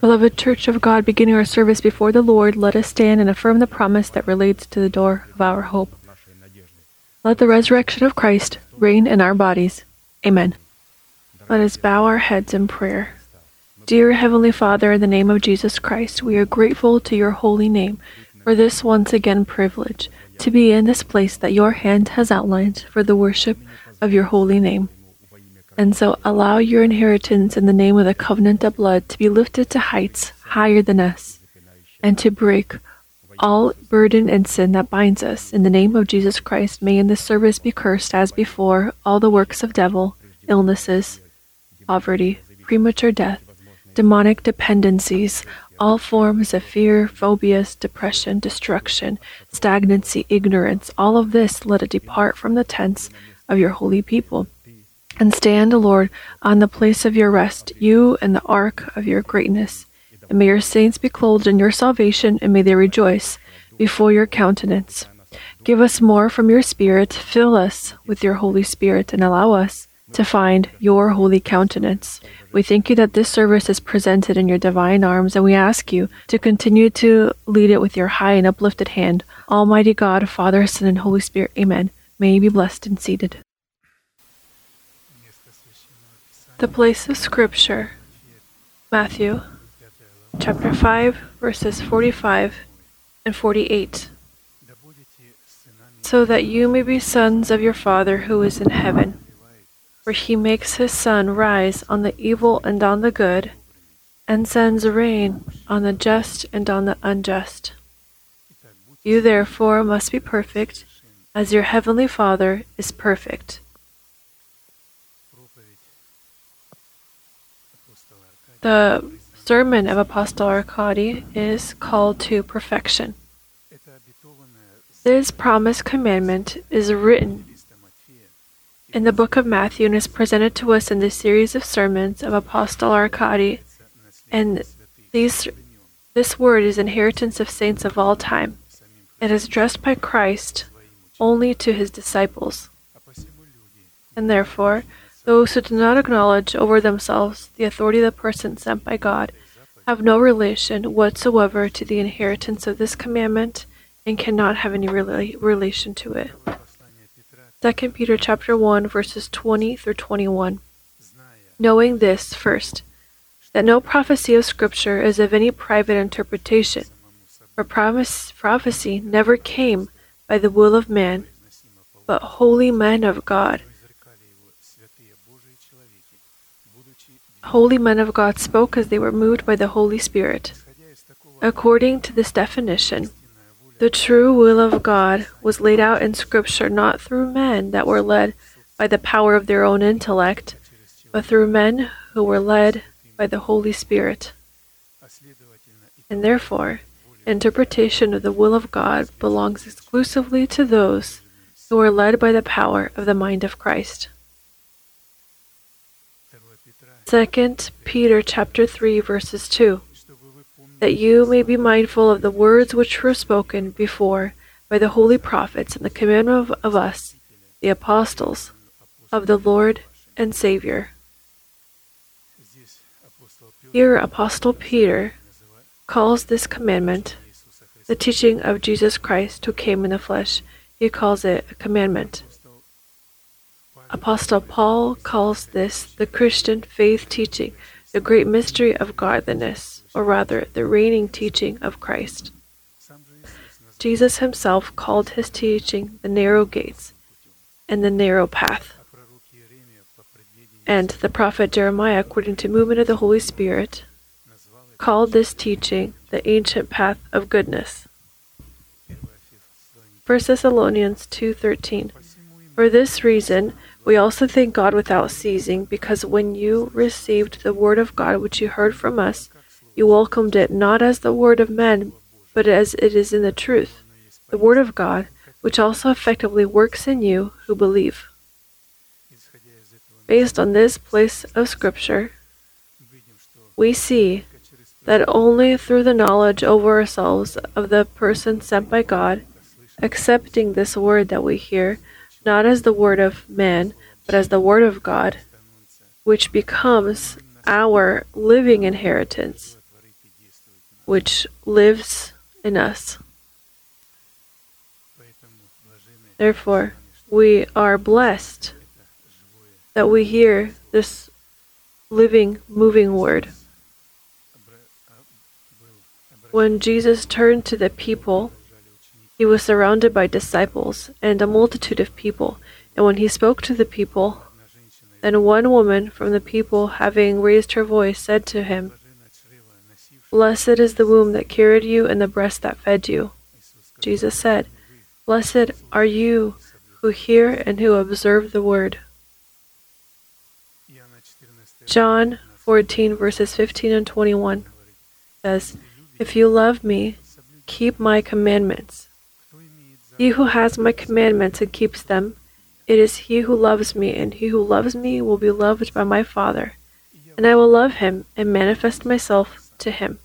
Beloved Church of God, beginning our service before the Lord, let us stand and affirm the promise that relates to the door of our hope. Let the resurrection of Christ reign in our bodies. Amen. Let us bow our heads in prayer. Dear Heavenly Father, in the name of Jesus Christ, we are grateful to your holy name for this once again privilege to be in this place that your hand has outlined for the worship of your holy name. And so allow your inheritance in the name of the covenant of blood to be lifted to heights higher than us, and to break all burden and sin that binds us. In the name of Jesus Christ, may in this service be cursed as before all the works of devil, illnesses, poverty, premature death, demonic dependencies, all forms of fear, phobias, depression, destruction, stagnancy, ignorance, all of this let it depart from the tents of your holy people. And stand, O Lord, on the place of your rest, you and the ark of your greatness. And may your saints be clothed in your salvation, and may they rejoice before your countenance. Give us more from your Spirit, fill us with your Holy Spirit, and allow us to find your holy countenance. We thank you that this service is presented in your divine arms, and we ask you to continue to lead it with your high and uplifted hand. Almighty God, Father, Son, and Holy Spirit, amen. May you be blessed and seated. The place of Scripture, Matthew chapter 5, verses 45 and 48. So that you may be sons of your Father who is in heaven for he makes his sun rise on the evil and on the good, and sends rain on the just and on the unjust. You therefore must be perfect, as your heavenly Father is perfect. The sermon of Apostle Arkady is called to perfection. This promised commandment is written in the book of Matthew and is presented to us in the series of sermons of Apostle Arkady. And these, this word is inheritance of saints of all time. It is addressed by Christ only to his disciples. And therefore, those who do not acknowledge over themselves the authority of the person sent by God have no relation whatsoever to the inheritance of this commandment and cannot have any rela- relation to it. 2 Peter chapter 1 verses 20 through 21. Knowing this first, that no prophecy of scripture is of any private interpretation, for promise, prophecy never came by the will of man, but holy men of God. Holy men of God spoke as they were moved by the Holy Spirit. According to this definition, the true will of God was laid out in Scripture not through men that were led by the power of their own intellect, but through men who were led by the Holy Spirit. And therefore, interpretation of the will of God belongs exclusively to those who are led by the power of the mind of Christ. 2 Peter chapter 3 verses 2 that you may be mindful of the words which were spoken before by the holy prophets and the commandment of, of us, the apostles, of the Lord and Savior. Here, Apostle Peter calls this commandment the teaching of Jesus Christ who came in the flesh. He calls it a commandment. Apostle Paul calls this the Christian faith teaching, the great mystery of godliness or rather, the reigning teaching of Christ. Jesus himself called his teaching the narrow gates and the narrow path. And the prophet Jeremiah, according to movement of the Holy Spirit, called this teaching the ancient path of goodness. 1 Thessalonians 2:13 For this reason we also thank God without ceasing because when you received the word of God which you heard from us you welcomed it not as the word of men, but as it is in the truth, the word of God, which also effectively works in you who believe. Based on this place of Scripture, we see that only through the knowledge over ourselves of the person sent by God, accepting this word that we hear, not as the word of man, but as the word of God, which becomes our living inheritance, which lives in us. Therefore, we are blessed that we hear this living, moving word. When Jesus turned to the people, he was surrounded by disciples and a multitude of people. And when he spoke to the people, then one woman from the people, having raised her voice, said to him, Blessed is the womb that carried you and the breast that fed you. Jesus said, Blessed are you who hear and who observe the word. John 14, verses 15 and 21 says, If you love me, keep my commandments. He who has my commandments and keeps them, it is he who loves me, and he who loves me will be loved by my Father, and I will love him and manifest myself to him.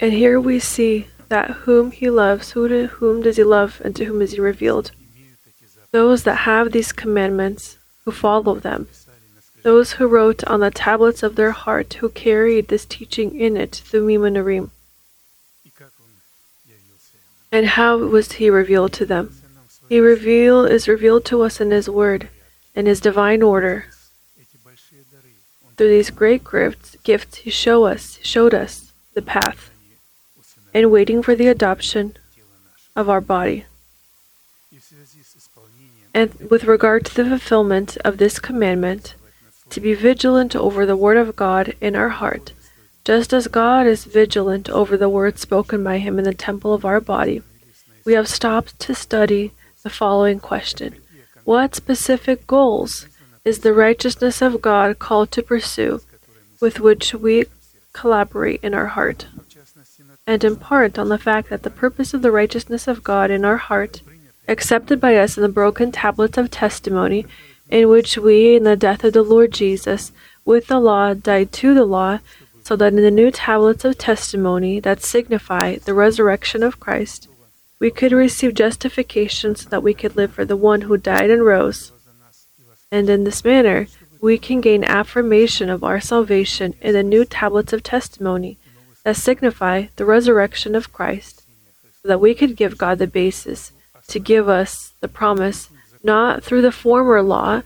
And here we see that whom he loves, who to whom does he love, and to whom is he revealed? Those that have these commandments, who follow them, those who wrote on the tablets of their heart, who carried this teaching in it, the Mimanerim. And how was he revealed to them? He reveal is revealed to us in his word, in his divine order. Through these great gifts, gifts he show us, showed us the path, in waiting for the adoption of our body. And with regard to the fulfillment of this commandment, to be vigilant over the word of God in our heart, just as God is vigilant over the words spoken by him in the temple of our body, we have stopped to study the following question What specific goals is the righteousness of God called to pursue with which we collaborate in our heart? And in part on the fact that the purpose of the righteousness of God in our heart, accepted by us in the broken tablets of testimony, in which we, in the death of the Lord Jesus, with the law, died to the law, so that in the new tablets of testimony that signify the resurrection of Christ, we could receive justification so that we could live for the one who died and rose. And in this manner, we can gain affirmation of our salvation in the new tablets of testimony that signify the resurrection of Christ, so that we could give God the basis to give us the promise not through the former law,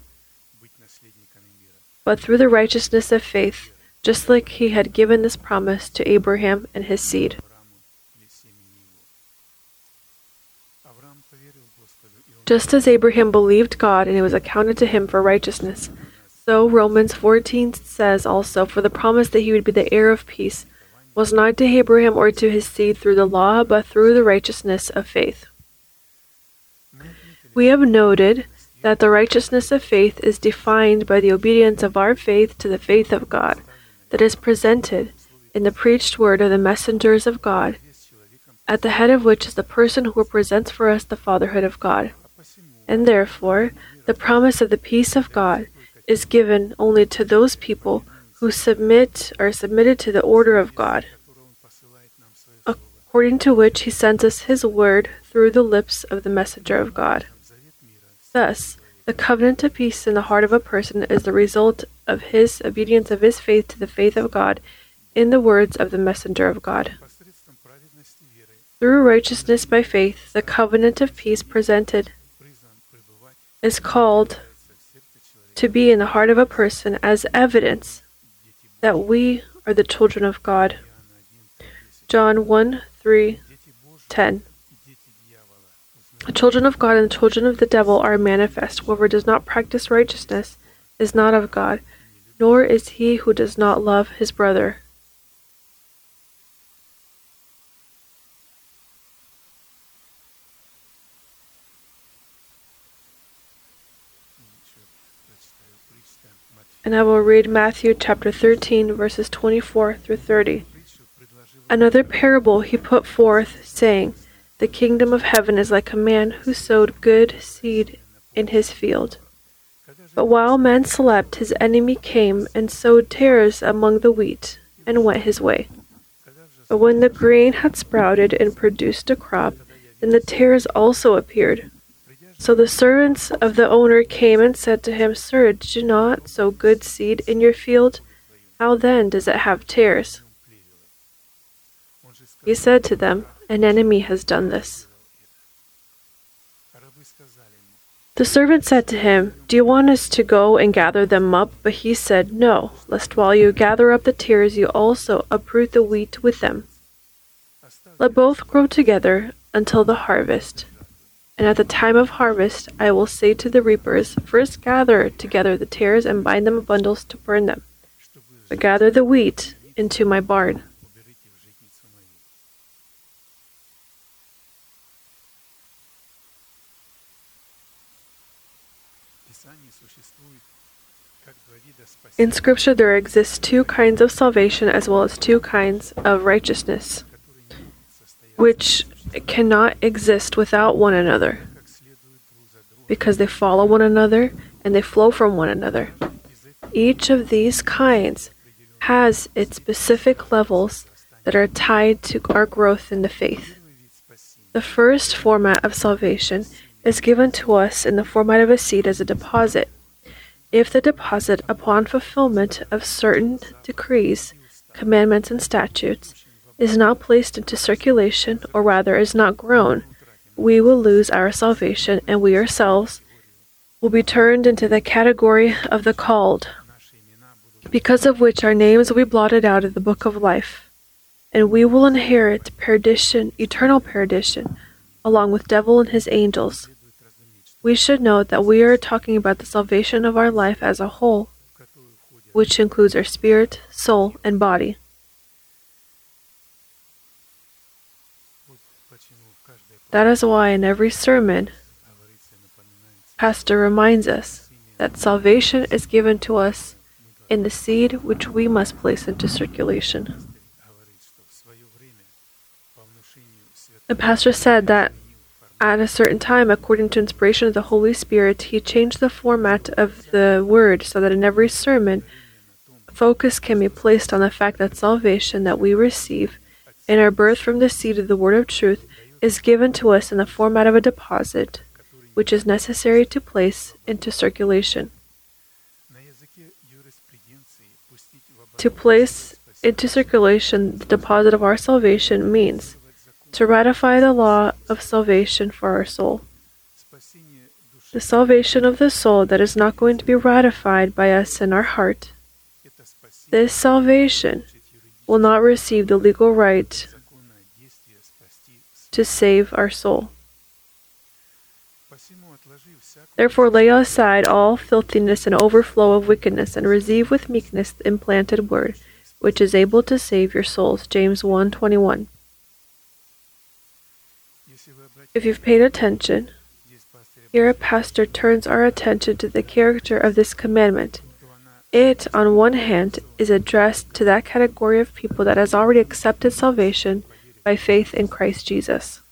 but through the righteousness of faith, just like he had given this promise to Abraham and his seed. Just as Abraham believed God and it was accounted to him for righteousness, so Romans 14 says also, For the promise that he would be the heir of peace was not to Abraham or to his seed through the law, but through the righteousness of faith. We have noted that the righteousness of faith is defined by the obedience of our faith to the faith of God that is presented in the preached word of the messengers of God, at the head of which is the person who represents for us the fatherhood of God. And therefore, the promise of the peace of God is given only to those people who submit are submitted to the order of God, according to which he sends us his word through the lips of the messenger of God. Thus, the covenant of peace in the heart of a person is the result of his obedience of his faith to the faith of God in the words of the messenger of God. Through righteousness by faith, the covenant of peace presented is called to be in the heart of a person as evidence that we are the children of God. John 1 3 10. The children of God and the children of the devil are manifest. Whoever does not practice righteousness is not of God, nor is he who does not love his brother. And I will read Matthew chapter 13, verses 24 through 30. Another parable he put forth, saying, The kingdom of heaven is like a man who sowed good seed in his field. But while men slept, his enemy came and sowed tares among the wheat, and went his way. But when the grain had sprouted and produced a crop, then the tares also appeared. So the servants of the owner came and said to him, Sir, did you not sow good seed in your field? How then does it have tares? He said to them, An enemy has done this. The servant said to him, Do you want us to go and gather them up? But he said, No, lest while you gather up the tares, you also uproot the wheat with them. Let both grow together until the harvest. And at the time of harvest, I will say to the reapers, First gather together the tares and bind them in bundles to burn them, but gather the wheat into my barn. In Scripture, there exist two kinds of salvation as well as two kinds of righteousness, which cannot exist without one another because they follow one another and they flow from one another. Each of these kinds has its specific levels that are tied to our growth in the faith. The first format of salvation is given to us in the format of a seed as a deposit. If the deposit, upon fulfillment of certain decrees, commandments, and statutes, is not placed into circulation, or rather is not grown, we will lose our salvation and we ourselves will be turned into the category of the called, because of which our names will be blotted out of the book of life, and we will inherit perdition, eternal perdition, along with devil and his angels. We should note that we are talking about the salvation of our life as a whole, which includes our spirit, soul, and body. That is why in every sermon, Pastor reminds us that salvation is given to us in the seed which we must place into circulation. The pastor said that at a certain time, according to inspiration of the Holy Spirit, he changed the format of the word so that in every sermon, focus can be placed on the fact that salvation that we receive in our birth from the seed of the word of truth is given to us in the format of a deposit, which is necessary to place into circulation. To place into circulation the deposit of our salvation means to ratify the law of salvation for our soul. The salvation of the soul that is not going to be ratified by us in our heart. This salvation will not receive the legal right to save our soul. Therefore, lay aside all filthiness and overflow of wickedness, and receive with meekness the implanted word, which is able to save your souls. James 1:21. If you've paid attention, here a pastor turns our attention to the character of this commandment. It, on one hand, is addressed to that category of people that has already accepted salvation by faith in Christ Jesus.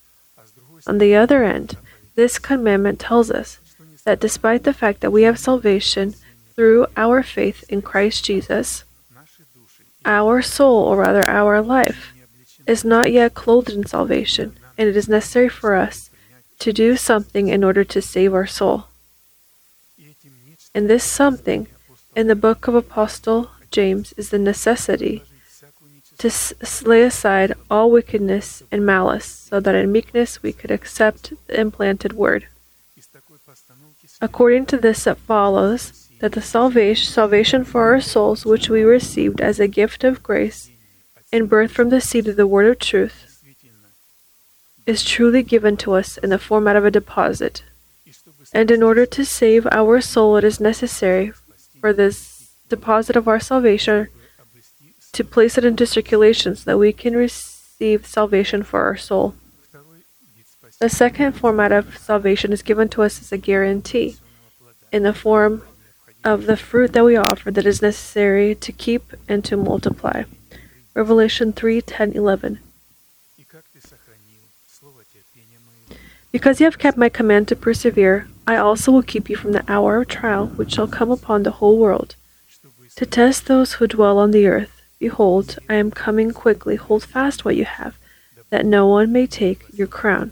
On the other end, this commandment tells us that despite the fact that we have salvation through our faith in Christ Jesus, our soul, or rather our life, is not yet clothed in salvation, and it is necessary for us to do something in order to save our soul. And this something in the book of Apostle James is the necessity to lay aside all wickedness and malice, so that in meekness we could accept the implanted word. According to this, it follows that the salvation, salvation for our souls, which we received as a gift of grace in birth from the seed of the word of truth, is truly given to us in the format of a deposit. And in order to save our soul, it is necessary for this deposit of our salvation to place it into circulation so that we can receive salvation for our soul. The second format of salvation is given to us as a guarantee in the form of the fruit that we offer that is necessary to keep and to multiply. Revelation 3 10 11. Because you have kept my command to persevere, I also will keep you from the hour of trial which shall come upon the whole world, to test those who dwell on the earth. Behold, I am coming quickly. Hold fast what you have, that no one may take your crown.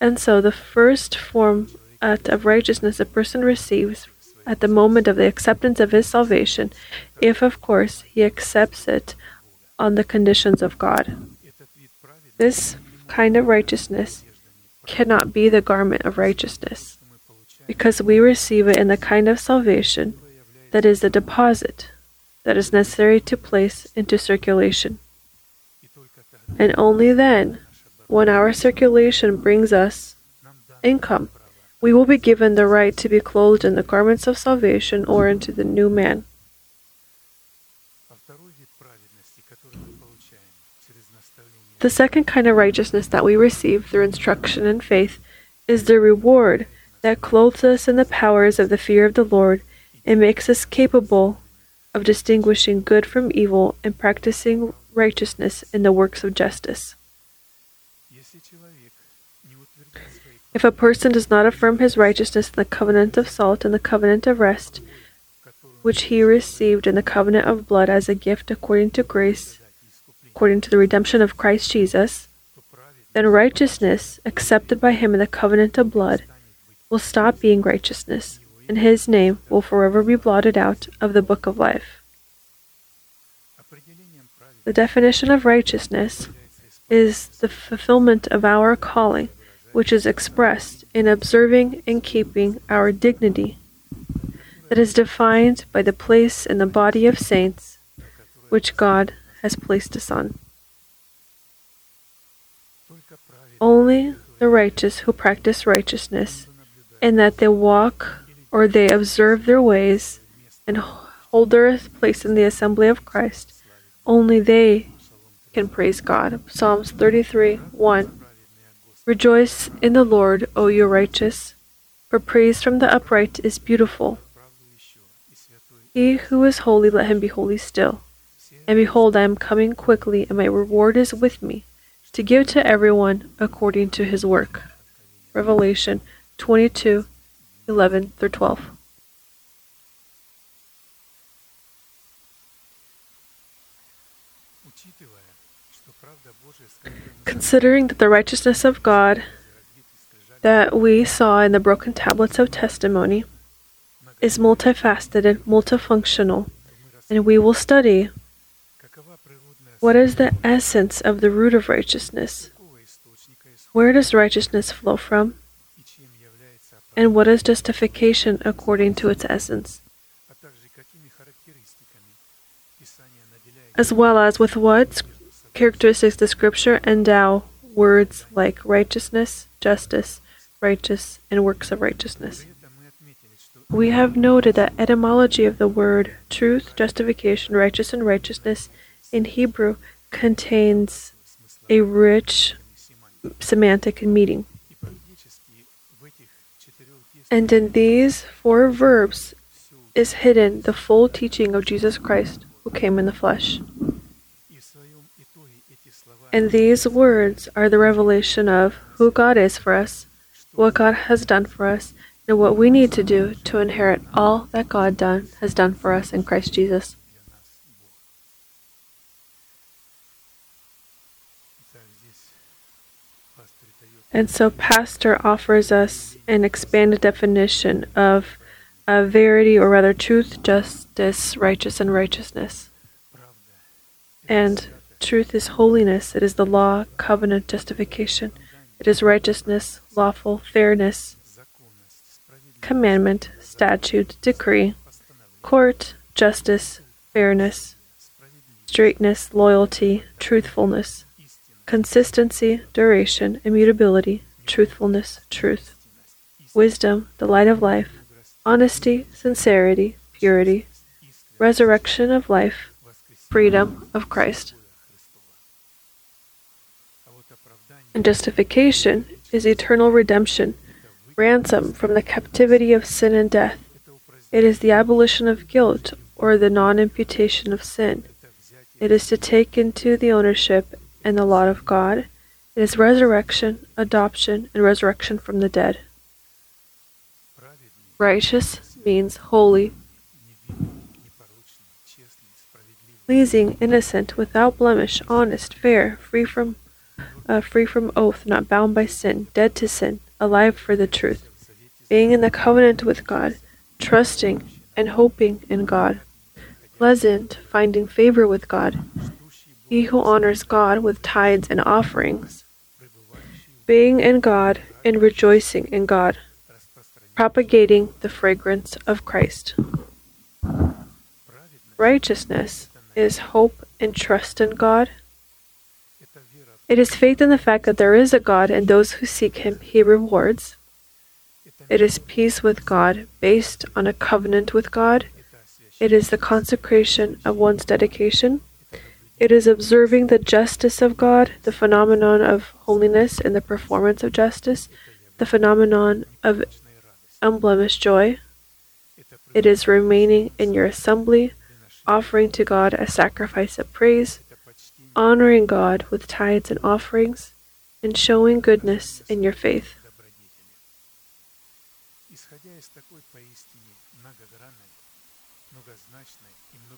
And so the first form of righteousness a person receives at the moment of the acceptance of his salvation, if of course he accepts it on the conditions of God. This kind of righteousness cannot be the garment of righteousness, because we receive it in the kind of salvation that is the deposit that is necessary to place into circulation. And only then, when our circulation brings us income, we will be given the right to be clothed in the garments of salvation or into the new man. The second kind of righteousness that we receive through instruction and faith is the reward that clothes us in the powers of the fear of the Lord and makes us capable of distinguishing good from evil and practicing righteousness in the works of justice. If a person does not affirm his righteousness in the covenant of salt and the covenant of rest, which he received in the covenant of blood as a gift according to grace, according to the redemption of Christ Jesus, then righteousness, accepted by him in the covenant of blood, will stop being righteousness, and his name will forever be blotted out of the book of life. The definition of righteousness is the fulfillment of our calling which is expressed in observing and keeping our dignity, that is defined by the place in the body of saints which God has placed on. Only the righteous who practice righteousness, and that they walk or they observe their ways and hold their place in the assembly of Christ, only they can praise God. Psalms 33 1. Rejoice in the Lord, O you righteous, for praise from the upright is beautiful. He who is holy, let him be holy still. And behold, I am coming quickly, and my reward is with me, to give to everyone according to his work. Revelation 22 11 through 12. Considering that the righteousness of God that we saw in the broken tablets of testimony is multifaceted, and multifunctional, and we will study what is the essence of the root of righteousness? Where does righteousness flow from? And what is justification according to its essence? As well as with what characteristics the scripture endow words like righteousness, justice, righteous, and works of righteousness. We have noted that etymology of the word truth, justification, righteous, and righteousness in Hebrew contains a rich semantic meaning. And in these four verbs is hidden the full teaching of Jesus Christ who came in the flesh. And these words are the revelation of who God is for us, what God has done for us, and what we need to do to inherit all that God done, has done for us in Christ Jesus. And so, Pastor offers us an expanded definition of a verity, or rather, truth, justice, righteous, and righteousness. And Truth is holiness, it is the law, covenant, justification. It is righteousness, lawful, fairness, commandment, statute, decree, court, justice, fairness, straightness, loyalty, truthfulness, consistency, duration, immutability, truthfulness, truth, wisdom, the light of life, honesty, sincerity, purity, resurrection of life, freedom of Christ. and justification is eternal redemption, ransom from the captivity of sin and death. It is the abolition of guilt or the non imputation of sin. It is to take into the ownership and the lot of God. It is resurrection, adoption, and resurrection from the dead. Righteous means holy, pleasing, innocent, without blemish, honest, fair, free from uh, free from oath, not bound by sin, dead to sin, alive for the truth, being in the covenant with God, trusting and hoping in God, pleasant, finding favor with God, he who honors God with tithes and offerings, being in God and rejoicing in God, propagating the fragrance of Christ. Righteousness is hope and trust in God. It is faith in the fact that there is a God and those who seek Him He rewards. It is peace with God based on a covenant with God. It is the consecration of one's dedication. It is observing the justice of God, the phenomenon of holiness and the performance of justice, the phenomenon of unblemished joy. It is remaining in your assembly, offering to God a sacrifice of praise, honoring God with tithes and offerings, and showing goodness in your faith.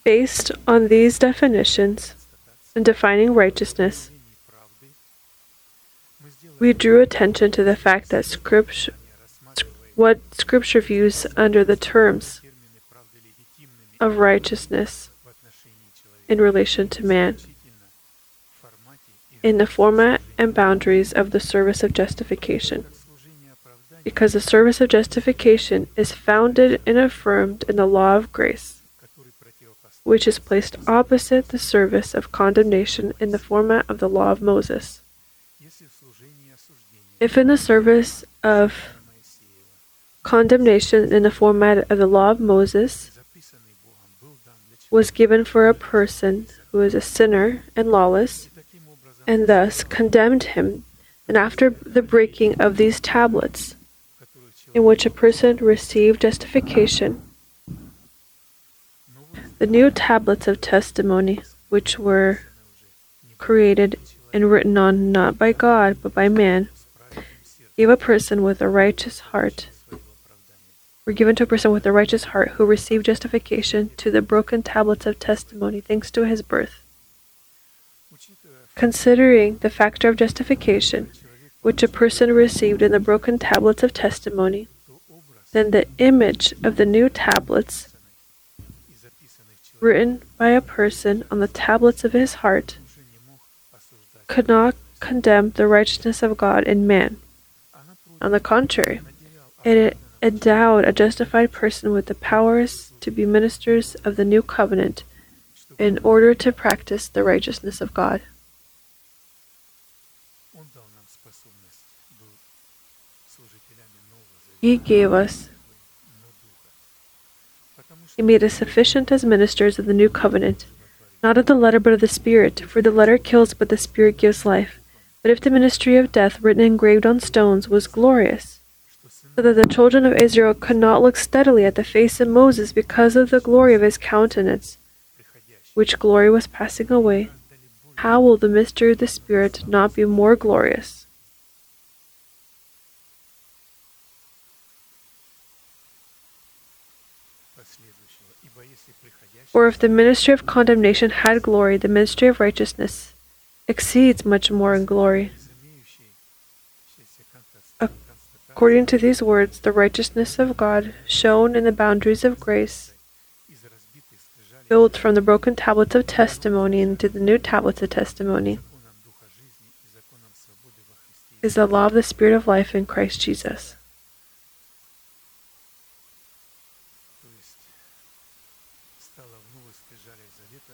Based on these definitions and defining righteousness, we drew attention to the fact that scripture, what Scripture views under the terms of righteousness in relation to man, in the format and boundaries of the service of justification. Because the service of justification is founded and affirmed in the law of grace, which is placed opposite the service of condemnation in the format of the law of Moses. If in the service of condemnation in the format of the law of Moses was given for a person who is a sinner and lawless, and thus condemned him, and after the breaking of these tablets, in which a person received justification, the new tablets of testimony, which were created and written on not by God but by man, gave a person with a righteous heart were given to a person with a righteous heart who received justification to the broken tablets of testimony thanks to his birth. Considering the factor of justification, which a person received in the broken tablets of testimony, then the image of the new tablets, written by a person on the tablets of his heart, could not condemn the righteousness of God in man. On the contrary, it endowed a justified person with the powers to be ministers of the new covenant in order to practice the righteousness of God. He gave us, He made us sufficient as ministers of the new covenant, not of the letter but of the Spirit, for the letter kills but the Spirit gives life. But if the ministry of death written engraved on stones was glorious, so that the children of Israel could not look steadily at the face of Moses because of the glory of his countenance, which glory was passing away, how will the mystery of the Spirit not be more glorious? Or if the ministry of condemnation had glory, the ministry of righteousness exceeds much more in glory. According to these words, the righteousness of God, shown in the boundaries of grace, built from the broken tablets of testimony into the new tablets of testimony, is the law of the Spirit of life in Christ Jesus.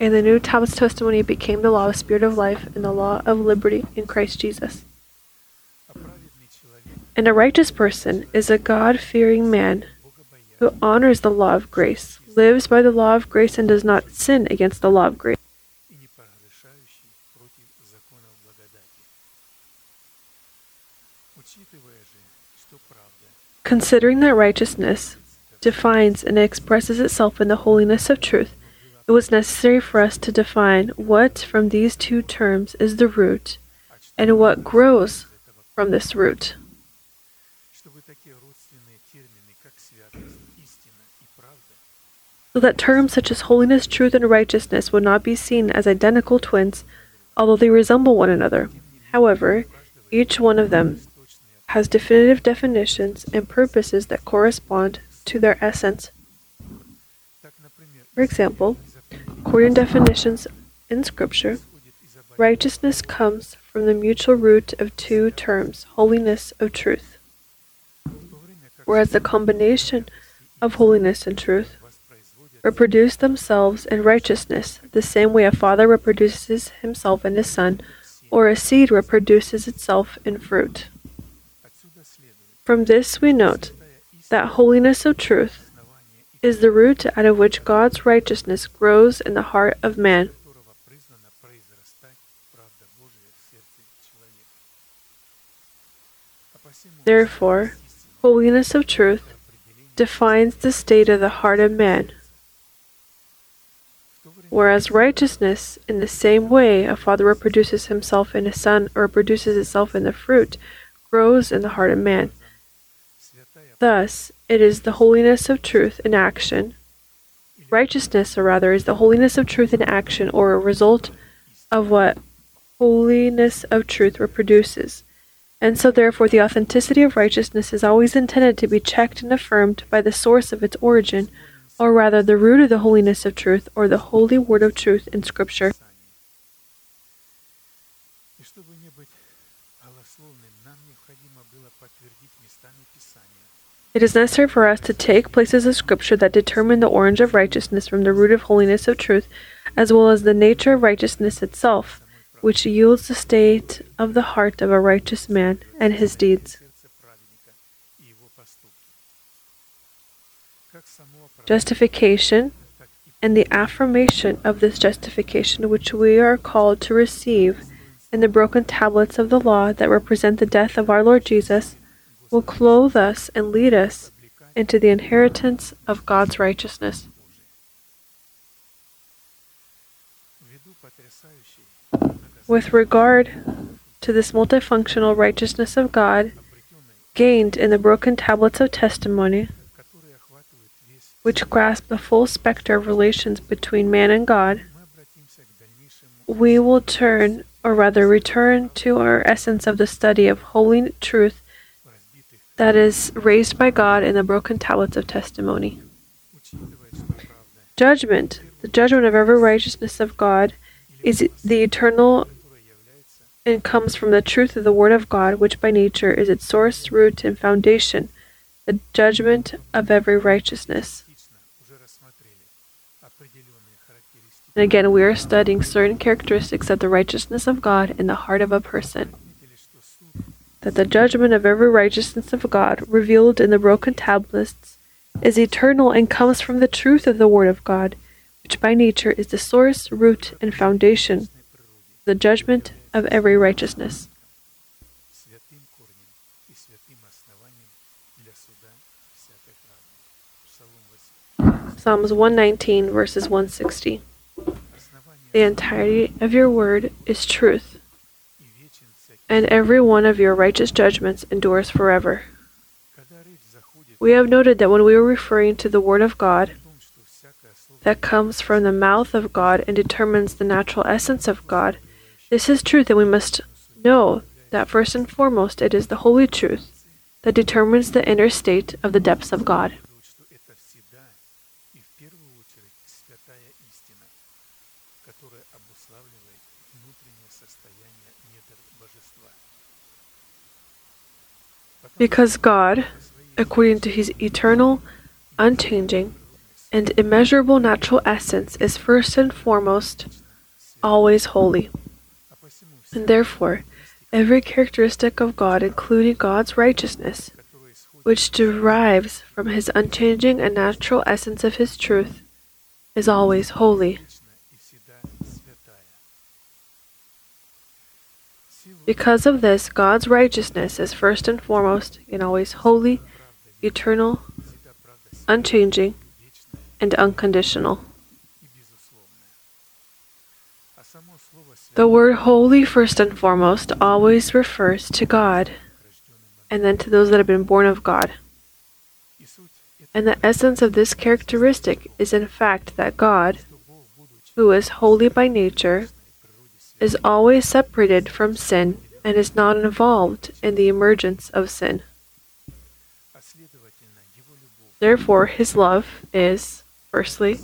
And the new tablets testimony became the law of spirit of life and the law of liberty in Christ Jesus. And a righteous person is a God fearing man who honors the law of grace, lives by the law of grace, and does not sin against the law of grace. Considering that righteousness defines and expresses itself in the holiness of truth, it was necessary for us to define what from these two terms is the root and what grows from this root. So that terms such as holiness, truth, and righteousness would not be seen as identical twins, although they resemble one another. However, each one of them has definitive definitions and purposes that correspond to their essence. For example, according to definitions in Scripture, righteousness comes from the mutual root of two terms, holiness of truth. Whereas the combination of holiness and truth reproduce themselves in righteousness, the same way a father reproduces himself in his son, or a seed reproduces itself in fruit. From this we note that holiness of truth is the root out of which God's righteousness grows in the heart of man. Therefore, holiness of truth defines the state of the heart of man. Whereas righteousness, in the same way a father reproduces himself in a son or reproduces itself in the fruit, grows in the heart of man. Thus, it is the holiness of truth in action. Righteousness, or rather, is the holiness of truth in action or a result of what holiness of truth reproduces. And so, therefore, the authenticity of righteousness is always intended to be checked and affirmed by the source of its origin, or rather, the root of the holiness of truth, or the holy word of truth in Scripture. It is necessary for us to take places of Scripture that determine the origin of righteousness from the root of holiness of truth, as well as the nature of righteousness itself which yields the state of the heart of a righteous man and his deeds. Justification and the affirmation of this justification, which we are called to receive in the broken tablets of the law that represent the death of our Lord Jesus, will clothe us and lead us into the inheritance of God's righteousness. with regard to this multifunctional righteousness of God gained in the broken tablets of testimony, which grasp the full specter of relations between man and God, we will turn, or rather return, to our essence of the study of holy truth that is raised by God in the broken tablets of testimony. Judgment, the judgment of every righteousness of God, is the eternal and comes from the truth of the Word of God, which by nature is its source, root, and foundation, the judgment of every righteousness. And again, we are studying certain characteristics of the righteousness of God in the heart of a person. That the judgment of every righteousness of God, revealed in the broken tablets, is eternal and comes from the truth of the Word of God, which by nature is the source, root, and foundation, the judgment of every righteousness. Psalms 119, verses 160. The entirety of your word is truth, and every one of your righteous judgments endures forever. We have noted that when we were referring to the Word of God, that comes from the mouth of God and determines the natural essence of God, this is truth, and we must know that first and foremost it is the holy truth that determines the inner state of the depths of God. Because God, according to his eternal, unchanging, and immeasurable natural essence, is first and foremost always holy. And therefore, every characteristic of God, including God's righteousness, which derives from his unchanging and natural essence of his truth, is always holy. Because of this, God's righteousness is first and foremost and always holy, eternal, unchanging, and unconditional. The word holy, first and foremost, always refers to God, and then to those that have been born of God. And the essence of this characteristic is, in fact, that God, who is holy by nature, is always separated from sin and is not involved in the emergence of sin. Therefore, his love is, firstly,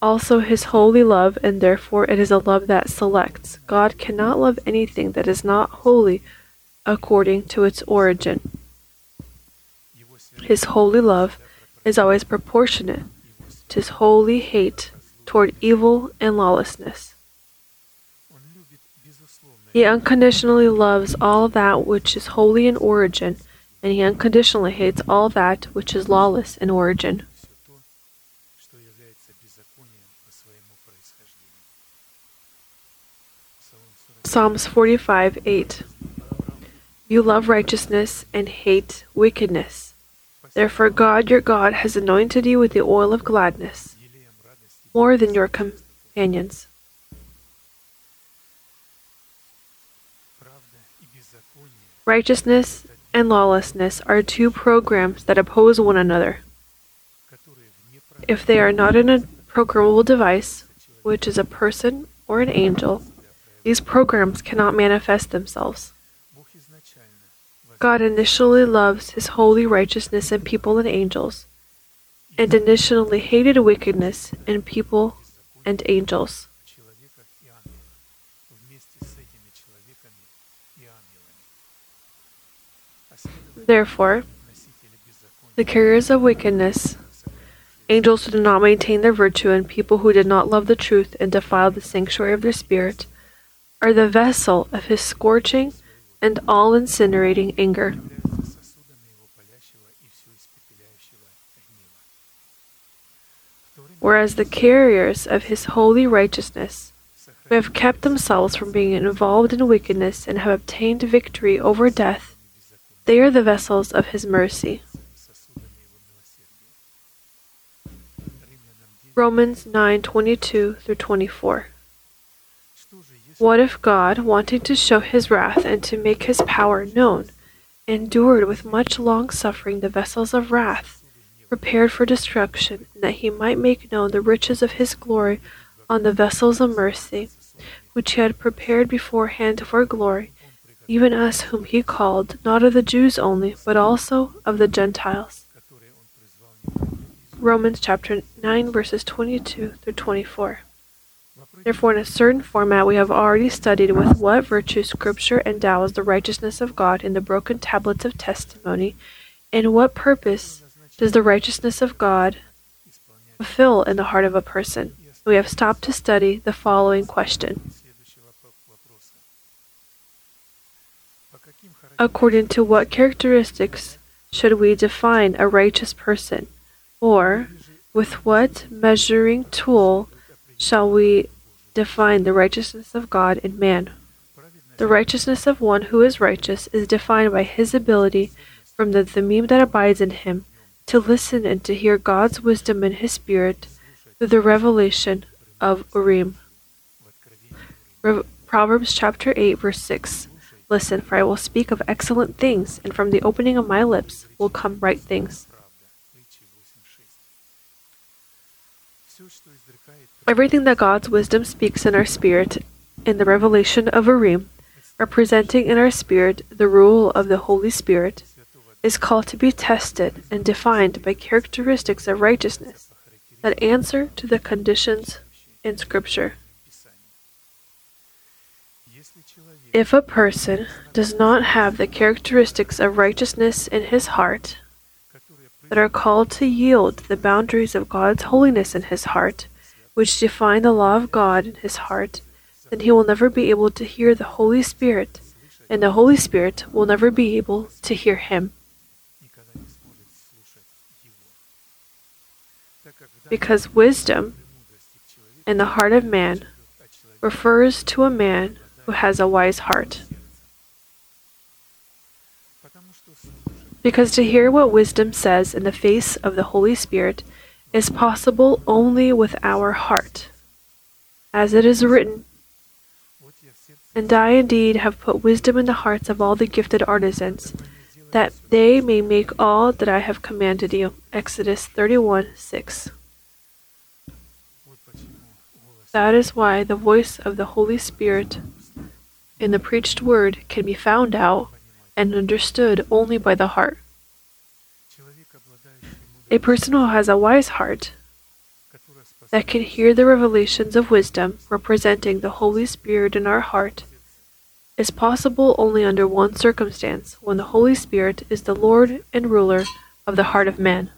also his holy love, and therefore it is a love that selects. God cannot love anything that is not holy according to its origin. His holy love is always proportionate to his holy hate toward evil and lawlessness. He unconditionally loves all that which is holy in origin, and he unconditionally hates all that which is lawless in origin. Psalms 45 8 You love righteousness and hate wickedness. Therefore, God your God has anointed you with the oil of gladness, more than your companions. Righteousness and lawlessness are two programs that oppose one another. If they are not in a programmable device, which is a person or an angel, these programs cannot manifest themselves. God initially loves his holy righteousness in people and angels, and initially hated wickedness in people and angels. Therefore, the carriers of wickedness, angels who did not maintain their virtue, and people who did not love the truth and defiled the sanctuary of their spirit, are the vessel of his scorching and all incinerating anger. Whereas the carriers of his holy righteousness, who have kept themselves from being involved in wickedness and have obtained victory over death, they are the vessels of His mercy. Romans 9:22 through 24. What if God, wanting to show his wrath and to make his power known, endured with much long suffering the vessels of wrath prepared for destruction, that he might make known the riches of his glory on the vessels of mercy, which he had prepared beforehand for glory, even us whom he called, not of the Jews only, but also of the Gentiles. Romans chapter 9, verses 22 through 24. Therefore, in a certain format, we have already studied with what virtue Scripture endows the righteousness of God in the broken tablets of testimony, and what purpose does the righteousness of God fulfill in the heart of a person. We have stopped to study the following question according to what characteristics should we define a righteous person? Or with what measuring tool shall we define the righteousness of God in man? The righteousness of one who is righteous is defined by his ability from the Thummim that abides in him to listen and to hear God's wisdom in his spirit through the revelation of Urim. Re- Proverbs chapter 8, verse 6. Listen, for I will speak of excellent things, and from the opening of my lips will come right things. Everything that God's wisdom speaks in our spirit, in the revelation of Urim, representing in our spirit the rule of the Holy Spirit, is called to be tested and defined by characteristics of righteousness that answer to the conditions in Scripture. If a person does not have the characteristics of righteousness in his heart, that are called to yield the boundaries of God's holiness in his heart, which define the law of God in his heart, then he will never be able to hear the Holy Spirit, and the Holy Spirit will never be able to hear him. Because wisdom in the heart of man refers to a man who has a wise heart. Because to hear what wisdom says in the face of the Holy Spirit is possible only with our heart. As it is written, And I indeed have put wisdom in the hearts of all the gifted artisans, that they may make all that I have commanded you. Exodus 31 6. That is why the voice of the Holy Spirit in the preached word can be found out and understood only by the heart. A person who has a wise heart that can hear the revelations of wisdom representing the Holy Spirit in our heart is possible only under one circumstance when the Holy Spirit is the Lord and ruler of the heart of man.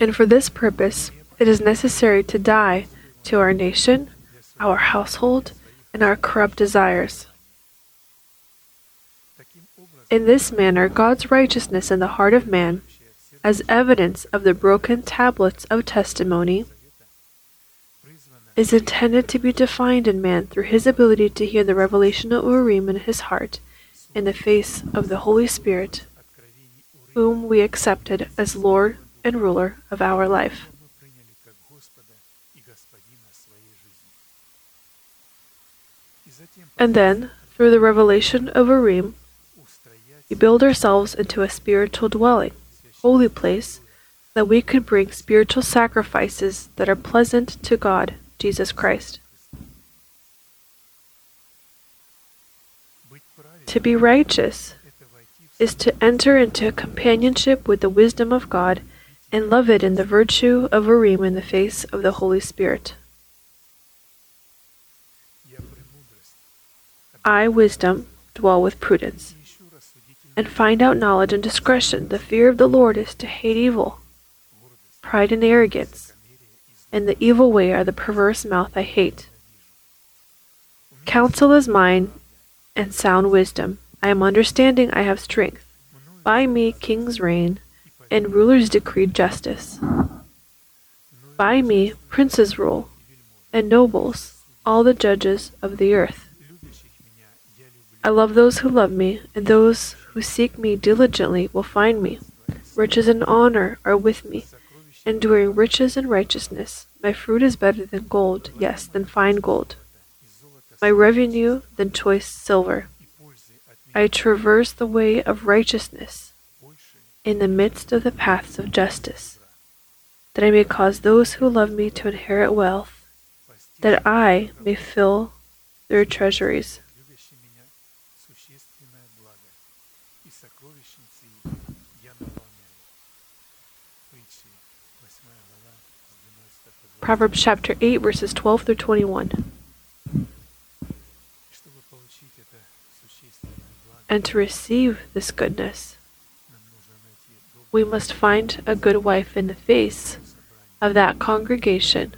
And for this purpose, it is necessary to die to our nation, our household, and our corrupt desires. In this manner, God's righteousness in the heart of man, as evidence of the broken tablets of testimony, is intended to be defined in man through his ability to hear the revelation of Urim in his heart in the face of the Holy Spirit, whom we accepted as Lord and ruler of our life. And then, through the revelation of Urim, we build ourselves into a spiritual dwelling, holy place, that we could bring spiritual sacrifices that are pleasant to God, Jesus Christ. To be righteous is to enter into companionship with the wisdom of God and love it in the virtue of Urim in the face of the Holy Spirit. I, wisdom, dwell with prudence, and find out knowledge and discretion. The fear of the Lord is to hate evil, pride and arrogance, and the evil way are the perverse mouth I hate. Counsel is mine, and sound wisdom. I am understanding, I have strength. By me kings reign, and rulers decree justice. By me princes rule, and nobles, all the judges of the earth. I love those who love me, and those who seek me diligently will find me. Riches and honor are with me, enduring riches and righteousness. My fruit is better than gold, yes, than fine gold. My revenue than choice silver. I traverse the way of righteousness in the midst of the paths of justice, that I may cause those who love me to inherit wealth, that I may fill their treasuries. Proverbs chapter 8, verses 12 through 21. And to receive this goodness, we must find a good wife in the face of that congregation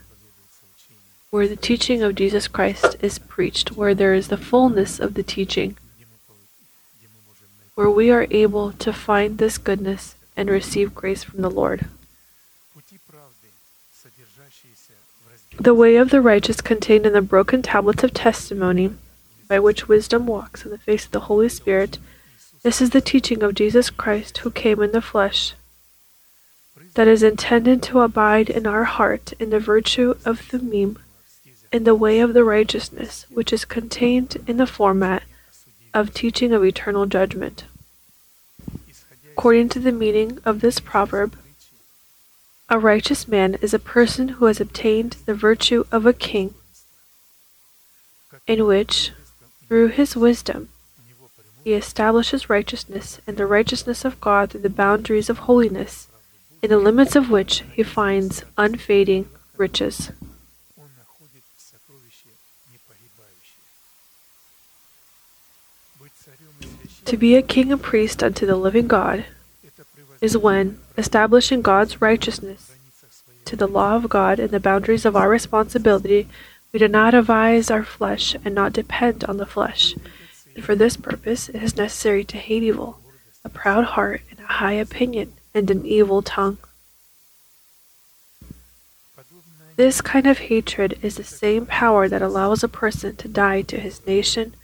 where the teaching of Jesus Christ is preached, where there is the fullness of the teaching, where we are able to find this goodness and receive grace from the Lord. The way of the righteous contained in the broken tablets of testimony, by which wisdom walks in the face of the Holy Spirit, this is the teaching of Jesus Christ who came in the flesh, that is intended to abide in our heart in the virtue of Thummim, in the way of the righteousness, which is contained in the format of teaching of eternal judgment. According to the meaning of this proverb, a righteous man is a person who has obtained the virtue of a king, in which, through his wisdom, he establishes righteousness and the righteousness of God through the boundaries of holiness, in the limits of which he finds unfading riches. To be a king and priest unto the living God is when establishing God's righteousness to the law of God and the boundaries of our responsibility, we do not advise our flesh and not depend on the flesh. And for this purpose, it is necessary to hate evil, a proud heart, and a high opinion, and an evil tongue. This kind of hatred is the same power that allows a person to die to his nation,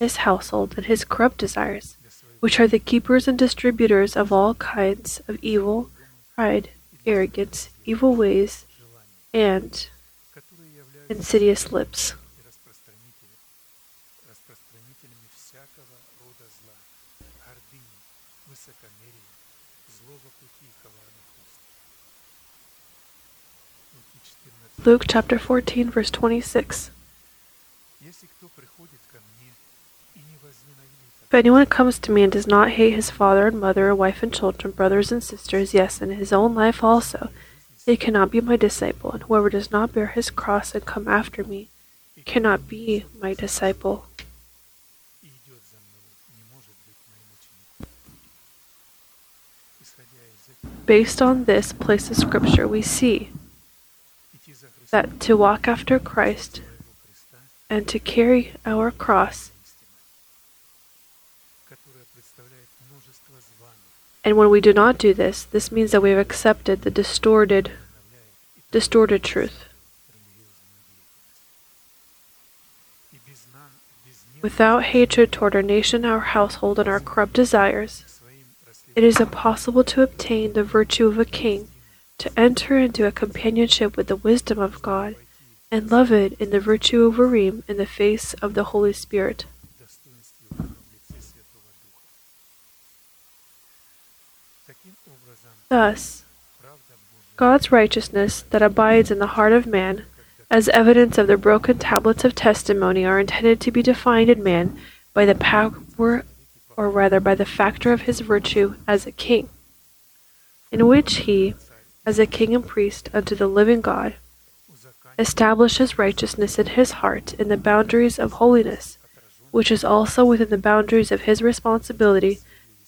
his household, and his corrupt desires which are the keepers and distributors of all kinds of evil, pride, arrogance, evil ways, and insidious lips. Luke chapter 14, verse 26. anyone comes to me and does not hate his father and mother, wife and children, brothers and sisters, yes, and his own life also, he cannot be my disciple. And whoever does not bear his cross and come after me cannot be my disciple. Based on this place of scripture, we see that to walk after Christ and to carry our cross And when we do not do this, this means that we have accepted the distorted distorted truth. Without hatred toward our nation, our household, and our corrupt desires, it is impossible to obtain the virtue of a king, to enter into a companionship with the wisdom of God, and love it in the virtue of Urim in the face of the Holy Spirit. Thus, God's righteousness that abides in the heart of man, as evidence of the broken tablets of testimony, are intended to be defined in man by the power, or rather by the factor of his virtue as a king, in which he, as a king and priest unto the living God, establishes righteousness in his heart in the boundaries of holiness, which is also within the boundaries of his responsibility,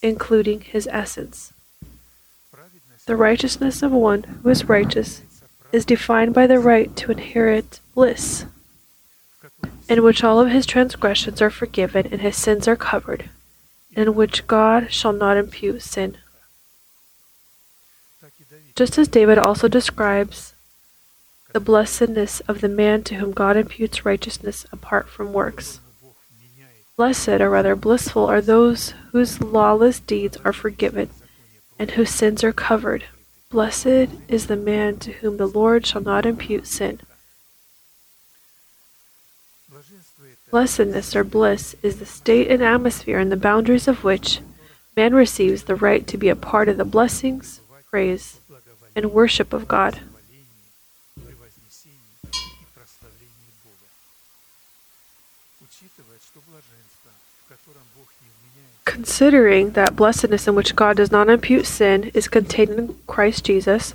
including his essence. The righteousness of one who is righteous is defined by the right to inherit bliss, in which all of his transgressions are forgiven and his sins are covered, in which God shall not impute sin. Just as David also describes the blessedness of the man to whom God imputes righteousness apart from works. Blessed, or rather blissful, are those whose lawless deeds are forgiven and whose sins are covered. Blessed is the man to whom the Lord shall not impute sin. Blessedness or bliss is the state and atmosphere in the boundaries of which man receives the right to be a part of the blessings, praise, and worship of God. Considering that blessedness in which God does not impute sin is contained in Christ Jesus,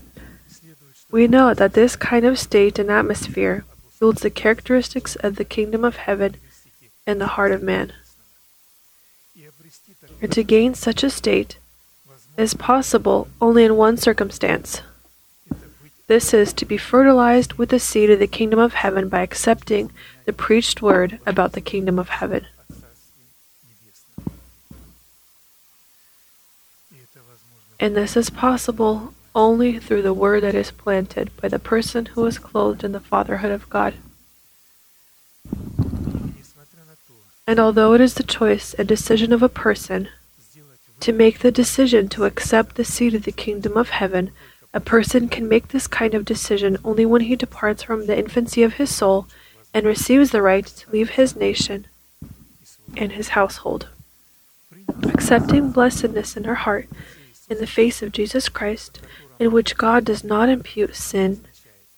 we know that this kind of state and atmosphere yields the characteristics of the kingdom of heaven in the heart of man. And to gain such a state is possible only in one circumstance. This is to be fertilized with the seed of the kingdom of heaven by accepting the preached word about the kingdom of heaven. And this is possible only through the word that is planted by the person who is clothed in the fatherhood of God. And although it is the choice and decision of a person to make the decision to accept the seed of the kingdom of heaven, a person can make this kind of decision only when he departs from the infancy of his soul and receives the right to leave his nation and his household. Accepting blessedness in her heart, in the face of Jesus Christ, in which God does not impute sin,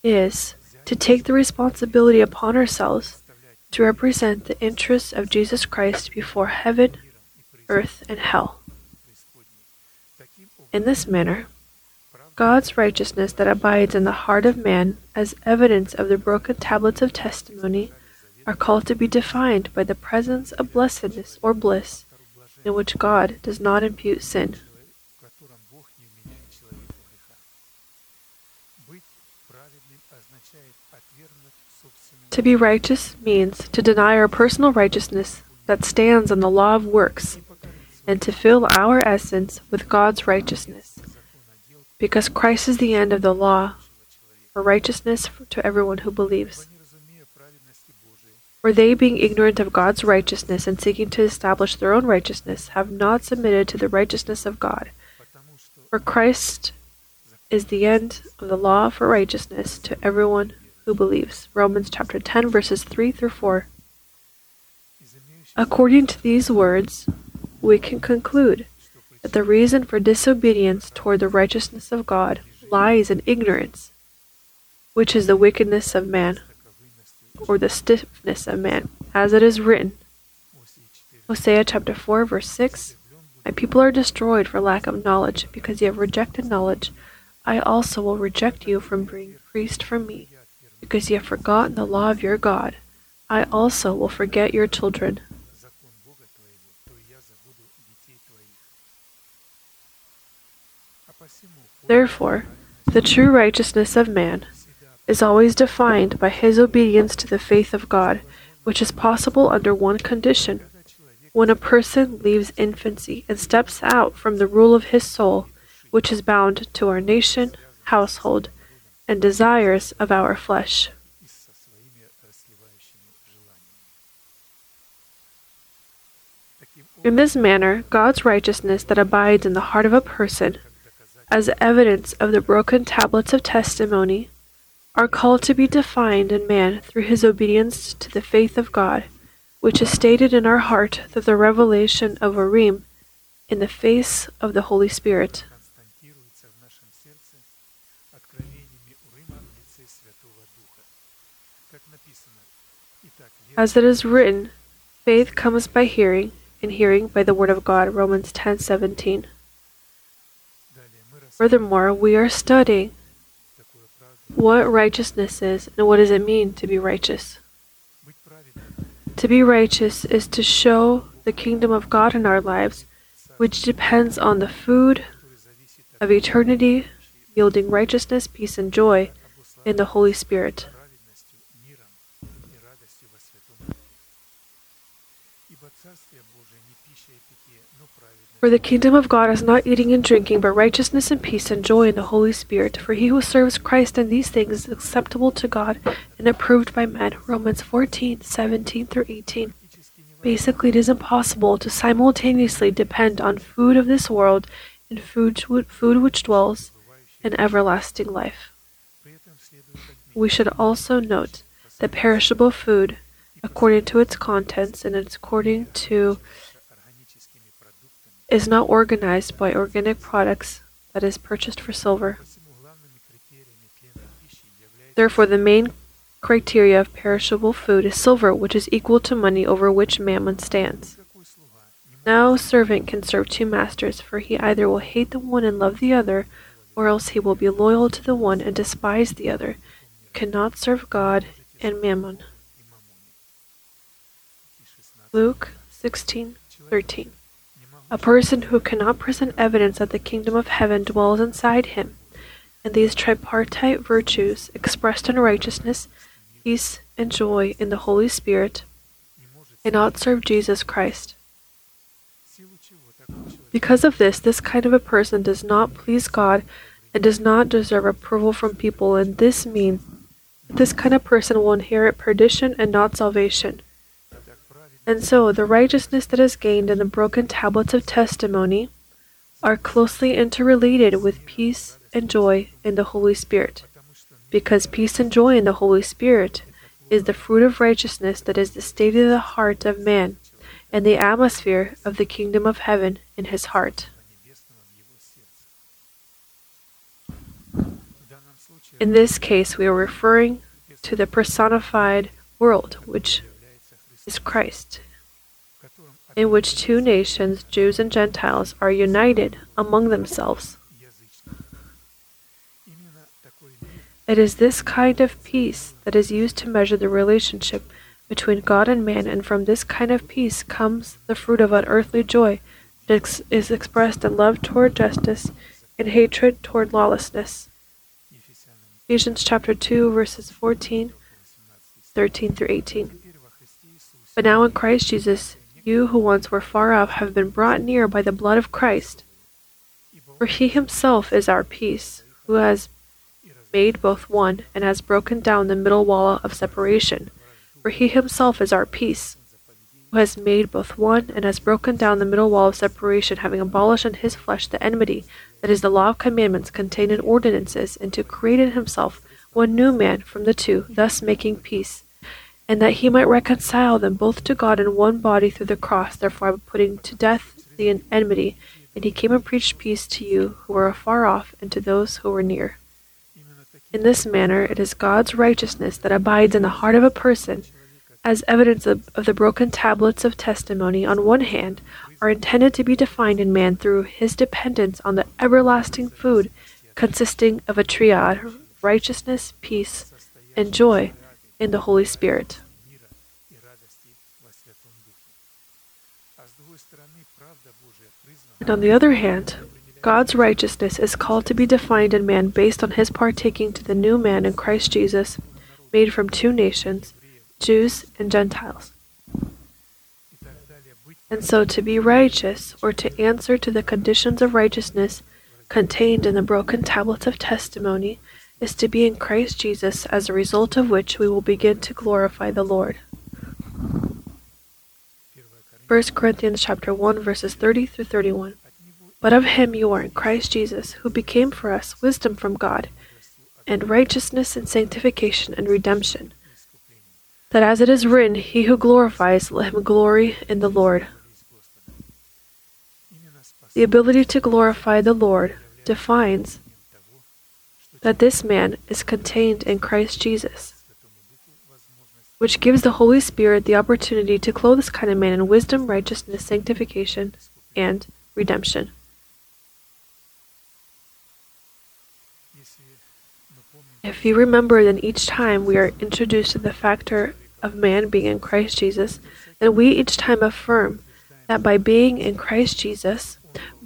is to take the responsibility upon ourselves to represent the interests of Jesus Christ before heaven, earth, and hell. In this manner, God's righteousness that abides in the heart of man as evidence of the broken tablets of testimony are called to be defined by the presence of blessedness or bliss in which God does not impute sin. To be righteous means to deny our personal righteousness that stands on the law of works and to fill our essence with God's righteousness. Because Christ is the end of the law for righteousness to everyone who believes. For they, being ignorant of God's righteousness and seeking to establish their own righteousness, have not submitted to the righteousness of God. For Christ is the end of the law for righteousness to everyone who believes. Romans chapter 10, verses 3 through 4. According to these words, we can conclude that the reason for disobedience toward the righteousness of God lies in ignorance, which is the wickedness of man, or the stiffness of man, as it is written. Hosea chapter 4, verse 6 My people are destroyed for lack of knowledge, because you have rejected knowledge. I also will reject you from being priest for me, because you have forgotten the law of your God. I also will forget your children. Therefore, the true righteousness of man is always defined by his obedience to the faith of God, which is possible under one condition. When a person leaves infancy and steps out from the rule of his soul, which is bound to our nation, household, and desires of our flesh. In this manner, God's righteousness that abides in the heart of a person, as evidence of the broken tablets of testimony, are called to be defined in man through his obedience to the faith of God, which is stated in our heart through the revelation of Urim in the face of the Holy Spirit. As it is written, faith comes by hearing, and hearing by the word of God. Romans 10:17. Furthermore, we are studying what righteousness is and what does it mean to be righteous. To be righteous is to show the kingdom of God in our lives, which depends on the food of eternity, yielding righteousness, peace, and joy in the Holy Spirit. For the kingdom of God is not eating and drinking, but righteousness and peace and joy in the Holy Spirit. For he who serves Christ in these things is acceptable to God and approved by men. Romans 14, 17 through 18. Basically, it is impossible to simultaneously depend on food of this world and food, food which dwells in everlasting life. We should also note that perishable food, according to its contents and according to is not organized by organic products that is purchased for silver. Therefore, the main criteria of perishable food is silver, which is equal to money over which mammon stands. No servant can serve two masters, for he either will hate the one and love the other, or else he will be loyal to the one and despise the other. You cannot serve God and mammon. Luke 16:13 a person who cannot present evidence that the kingdom of heaven dwells inside him, and these tripartite virtues expressed in righteousness, peace, and joy in the Holy Spirit, cannot serve Jesus Christ. Because of this, this kind of a person does not please God and does not deserve approval from people, and this means that this kind of person will inherit perdition and not salvation. And so the righteousness that is gained in the broken tablets of testimony are closely interrelated with peace and joy in the Holy Spirit, because peace and joy in the Holy Spirit is the fruit of righteousness that is the state of the heart of man and the atmosphere of the kingdom of heaven in his heart. In this case, we are referring to the personified world, which is Christ, in which two nations, Jews and Gentiles, are united among themselves. It is this kind of peace that is used to measure the relationship between God and man, and from this kind of peace comes the fruit of unearthly joy that is expressed in love toward justice and hatred toward lawlessness. Ephesians chapter 2, verses 14, 13 through 18. But now in Christ Jesus, you who once were far off have been brought near by the blood of Christ. For he himself is our peace, who has made both one and has broken down the middle wall of separation. For he himself is our peace, who has made both one and has broken down the middle wall of separation, having abolished in his flesh the enmity, that is, the law of commandments contained in ordinances, and to create in himself one new man from the two, thus making peace and that he might reconcile them both to God in one body through the cross, therefore putting to death the enmity. And he came and preached peace to you who were afar off and to those who were near. In this manner, it is God's righteousness that abides in the heart of a person, as evidence of, of the broken tablets of testimony, on one hand, are intended to be defined in man through his dependence on the everlasting food consisting of a triad righteousness, peace, and joy in the Holy Spirit. And on the other hand, God's righteousness is called to be defined in man based on his partaking to the new man in Christ Jesus, made from two nations, Jews and Gentiles. And so to be righteous, or to answer to the conditions of righteousness contained in the broken tablets of testimony, is to be in Christ Jesus, as a result of which we will begin to glorify the Lord. 1 Corinthians chapter 1 verses 30 through 31. But of him you are in Christ Jesus, who became for us wisdom from God, and righteousness and sanctification and redemption. That as it is written, he who glorifies, let him glory in the Lord. The ability to glorify the Lord defines that this man is contained in Christ Jesus, which gives the Holy Spirit the opportunity to clothe this kind of man in wisdom, righteousness, sanctification, and redemption. If you remember, then each time we are introduced to the factor of man being in Christ Jesus, then we each time affirm that by being in Christ Jesus,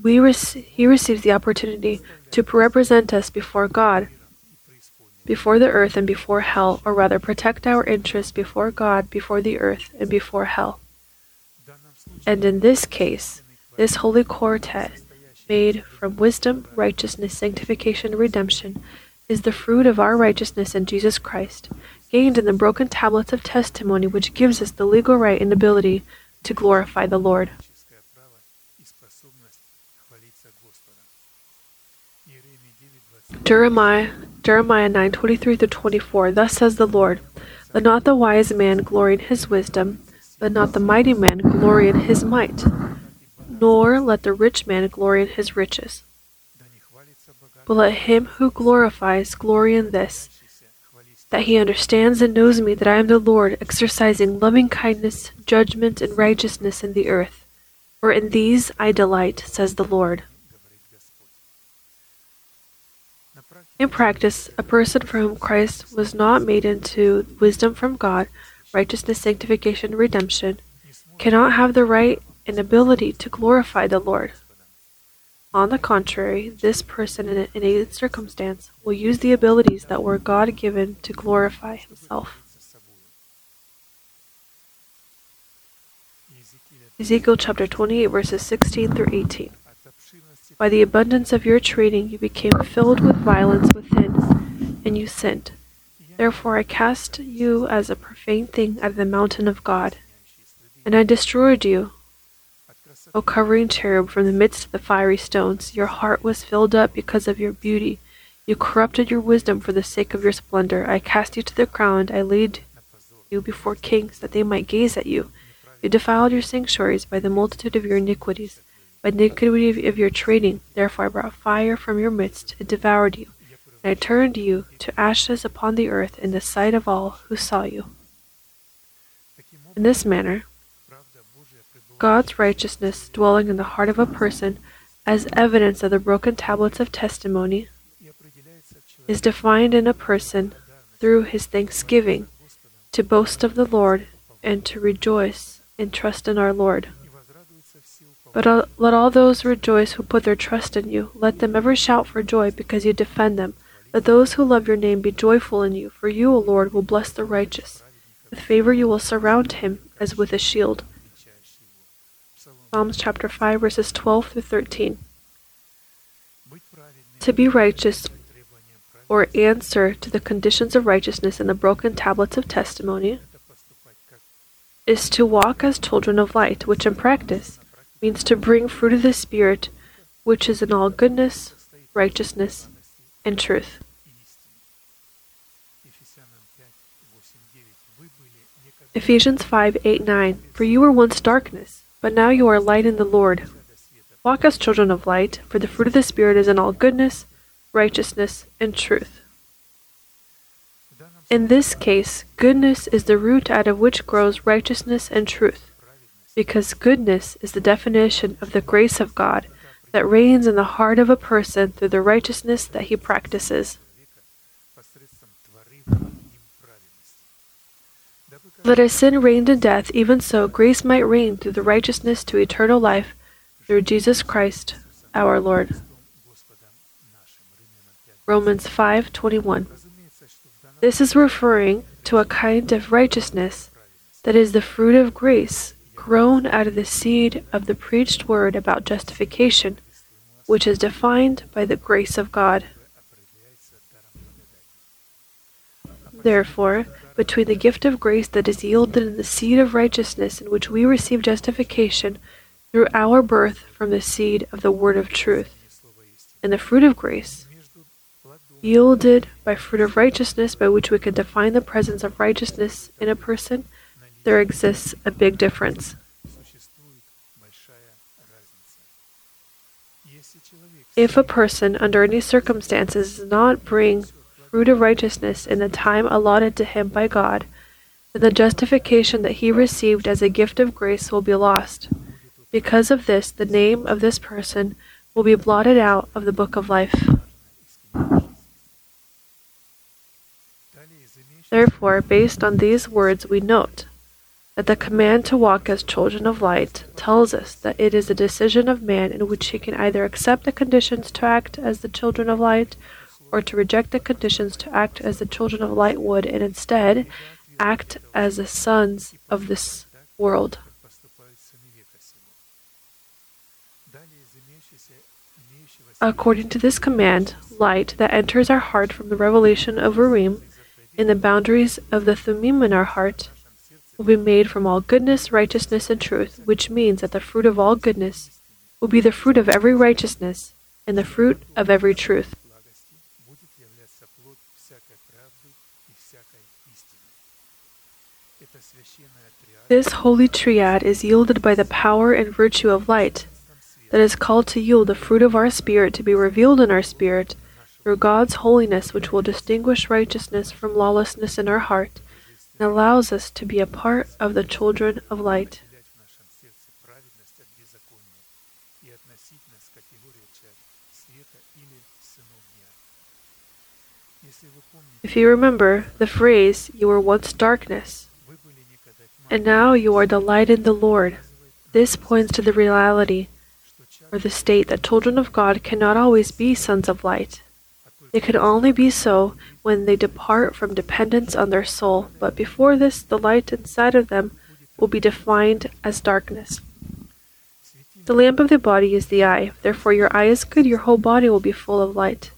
we rec- he receives the opportunity to represent us before God, before the earth and before hell, or rather protect our interests before God, before the earth, and before hell. And in this case, this holy quartet, made from wisdom, righteousness, sanctification, and redemption, is the fruit of our righteousness in Jesus Christ, gained in the broken tablets of testimony which gives us the legal right and ability to glorify the Lord. Jeremiah Jeremiah 9 23 24. Thus says the Lord, Let not the wise man glory in his wisdom, let not the mighty man glory in his might, nor let the rich man glory in his riches. But let him who glorifies glory in this, that he understands and knows me, that I am the Lord, exercising loving kindness, judgment, and righteousness in the earth. For in these I delight, says the Lord. In practice, a person for whom Christ was not made into wisdom from God, righteousness, sanctification, redemption, cannot have the right and ability to glorify the Lord. On the contrary, this person in any circumstance will use the abilities that were God given to glorify himself. Ezekiel chapter 28, verses 16 through 18. By the abundance of your trading you became filled with violence within, and you sinned. Therefore I cast you as a profane thing out of the mountain of God, and I destroyed you, O covering cherub, from the midst of the fiery stones. Your heart was filled up because of your beauty. You corrupted your wisdom for the sake of your splendor. I cast you to the ground. I laid you before kings, that they might gaze at you. You defiled your sanctuaries by the multitude of your iniquities but iniquity of your trading. Therefore I brought fire from your midst, and devoured you. And I turned you to ashes upon the earth in the sight of all who saw you. In this manner, God's righteousness dwelling in the heart of a person as evidence of the broken tablets of testimony is defined in a person through his thanksgiving to boast of the Lord and to rejoice and trust in our Lord. But let all those rejoice who put their trust in you. Let them ever shout for joy because you defend them. Let those who love your name be joyful in you, for you, O Lord, will bless the righteous. With favor you will surround him as with a shield. Psalms chapter 5, verses 12 through 13. To be righteous or answer to the conditions of righteousness in the broken tablets of testimony is to walk as children of light, which in practice means to bring fruit of the Spirit, which is in all goodness, righteousness, and truth. Ephesians 5 8 9 For you were once darkness, but now you are light in the Lord. Walk as children of light, for the fruit of the Spirit is in all goodness, righteousness, and truth. In this case, goodness is the root out of which grows righteousness and truth because goodness is the definition of the grace of God that reigns in the heart of a person through the righteousness that he practices. Let as sin reigned in death, even so grace might reign through the righteousness to eternal life through Jesus Christ our Lord. Romans 5:21. This is referring to a kind of righteousness that is the fruit of grace grown out of the seed of the preached word about justification, which is defined by the grace of God. Therefore, between the gift of grace that is yielded in the seed of righteousness in which we receive justification through our birth from the seed of the word of truth, and the fruit of grace, yielded by fruit of righteousness by which we can define the presence of righteousness in a person, there exists a big difference. If a person, under any circumstances, does not bring fruit of righteousness in the time allotted to him by God, then the justification that he received as a gift of grace will be lost. Because of this, the name of this person will be blotted out of the book of life. Therefore, based on these words, we note that the command to walk as children of light tells us that it is a decision of man in which he can either accept the conditions to act as the children of light or to reject the conditions to act as the children of light would and instead act as the sons of this world. According to this command, light that enters our heart from the revelation of Urim in the boundaries of the Thummim in our heart will be made from all goodness, righteousness, and truth, which means that the fruit of all goodness will be the fruit of every righteousness and the fruit of every truth. This holy triad is yielded by the power and virtue of light that is called to yield the fruit of our spirit to be revealed in our spirit through God's holiness, which will distinguish righteousness from lawlessness in our heart and allows us to be a part of the children of light. If you remember the phrase, you were once darkness, and now you are the light in the Lord, this points to the reality or the state that children of God cannot always be sons of light. They can only be so when they depart from dependence on their soul, but before this, the light inside of them will be defined as darkness. The lamp of the body is the eye. Therefore, your eye is good, your whole body will be full of light.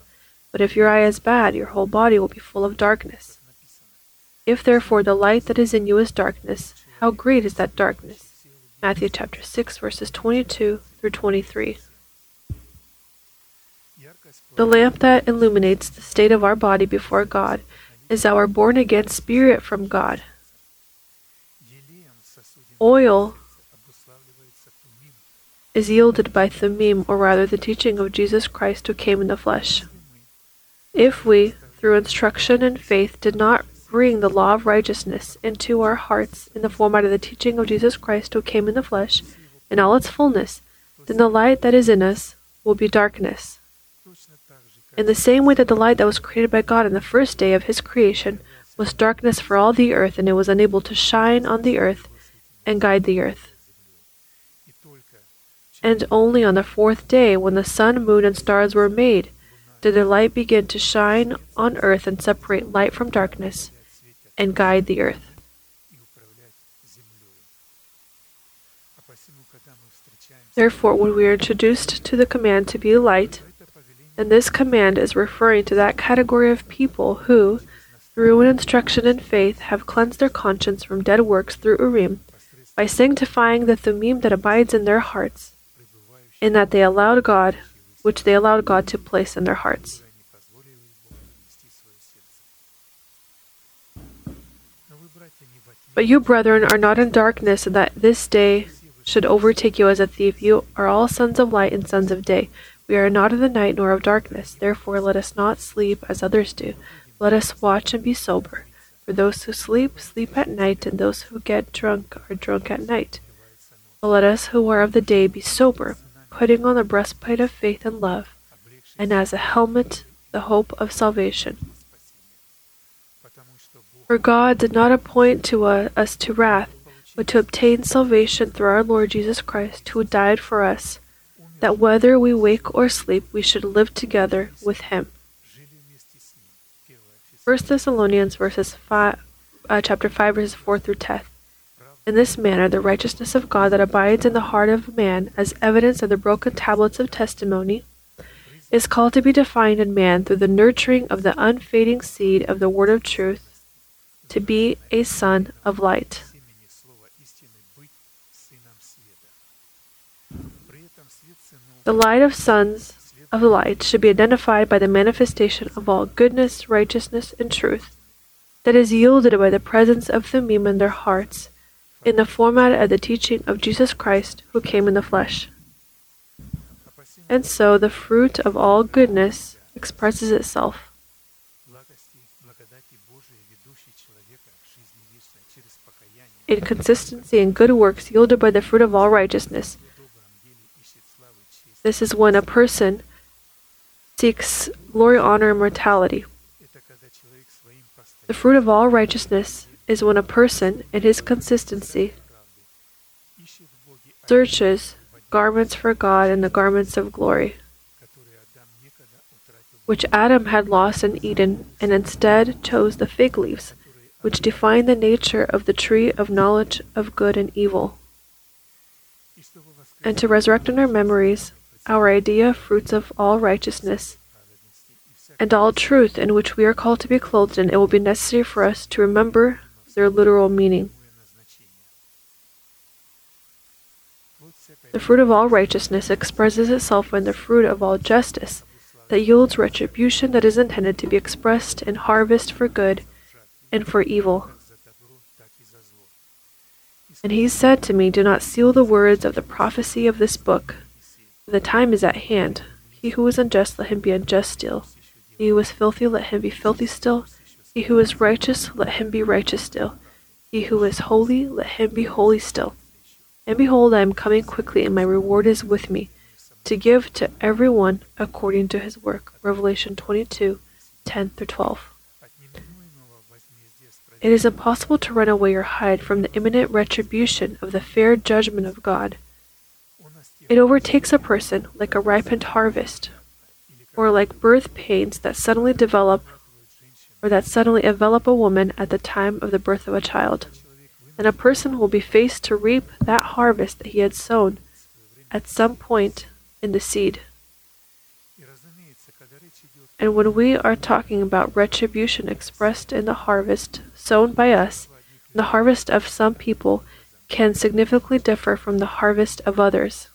But if your eye is bad, your whole body will be full of darkness. If therefore the light that is in you is darkness, how great is that darkness? Matthew chapter 6 verses 22 through 23. The lamp that illuminates the state of our body before God is our born again spirit from God. Oil is yielded by Thummim, or rather the teaching of Jesus Christ who came in the flesh. If we, through instruction and faith, did not bring the law of righteousness into our hearts in the format of the teaching of Jesus Christ who came in the flesh, in all its fullness, then the light that is in us will be darkness. In the same way that the light that was created by God in the first day of his creation was darkness for all the earth, and it was unable to shine on the earth and guide the earth. And only on the fourth day, when the sun, moon, and stars were made, did their light begin to shine on earth and separate light from darkness and guide the earth. Therefore, when we are introduced to the command to be light, and this command is referring to that category of people who, through an instruction in faith, have cleansed their conscience from dead works through Urim, by sanctifying the Thummim that abides in their hearts, in that they allowed God, which they allowed God to place in their hearts. But you, brethren, are not in darkness, that this day should overtake you as a thief. You are all sons of light and sons of day. We are not of the night nor of darkness. Therefore, let us not sleep as others do. Let us watch and be sober. For those who sleep, sleep at night, and those who get drunk are drunk at night. But let us who are of the day be sober, putting on the breastplate of faith and love, and as a helmet the hope of salvation. For God did not appoint to uh, us to wrath, but to obtain salvation through our Lord Jesus Christ, who died for us, that whether we wake or sleep, we should live together with him. 1 Thessalonians verses 5, uh, chapter 5 verses 4 through 10. In this manner, the righteousness of God that abides in the heart of man, as evidence of the broken tablets of testimony, is called to be defined in man through the nurturing of the unfading seed of the word of truth, to be a son of light. The light of sons of the light should be identified by the manifestation of all goodness, righteousness, and truth that is yielded by the presence of Thummim in their hearts in the format of the teaching of Jesus Christ who came in the flesh. And so the fruit of all goodness expresses itself. In consistency and good works yielded by the fruit of all righteousness. This is when a person seeks glory, honor, and mortality. The fruit of all righteousness is when a person, in his consistency, searches garments for God and the garments of glory, which Adam had lost in Eden, and instead chose the fig leaves, which define the nature of the tree of knowledge of good and evil. And to resurrect in our memories our idea of fruits of all righteousness and all truth in which we are called to be clothed in, it will be necessary for us to remember their literal meaning. The fruit of all righteousness expresses itself in the fruit of all justice that yields retribution that is intended to be expressed in harvest for good and for evil. And he said to me, Do not seal the words of the prophecy of this book. The time is at hand. He who is unjust, let him be unjust still. He who is filthy, let him be filthy still. He who is righteous, let him be righteous still. He who is holy, let him be holy still. And behold, I am coming quickly, and my reward is with me, to give to every one according to his work. Revelation 22 10 through 12. It is impossible to run away or hide from the imminent retribution of the fair judgment of God. It overtakes a person like a ripened harvest, or like birth pains that suddenly develop or that suddenly envelop a woman at the time of the birth of a child. And a person will be faced to reap that harvest that he had sown at some point in the seed. And when we are talking about retribution expressed in the harvest sown by us, the harvest of some people can significantly differ from the harvest of others.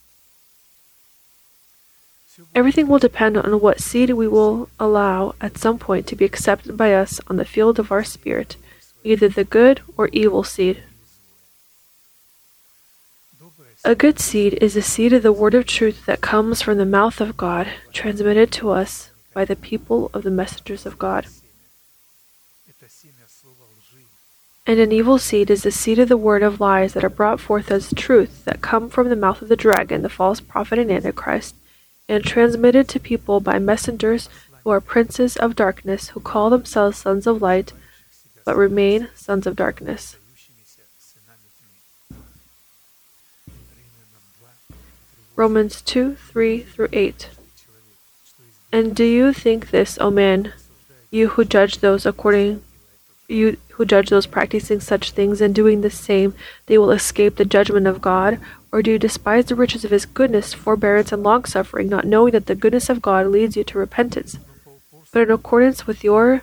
Everything will depend on what seed we will allow at some point to be accepted by us on the field of our spirit, either the good or evil seed. A good seed is the seed of the word of truth that comes from the mouth of God, transmitted to us by the people of the messengers of God. And an evil seed is the seed of the word of lies that are brought forth as truth that come from the mouth of the dragon, the false prophet and antichrist and transmitted to people by messengers who are princes of darkness, who call themselves sons of light, but remain sons of darkness. Romans 2 3 through 8. And do you think this, O man, you who judge those according you who judge those practicing such things and doing the same, they will escape the judgment of God? Or do you despise the riches of his goodness, forbearance, and longsuffering, not knowing that the goodness of God leads you to repentance? But in accordance with your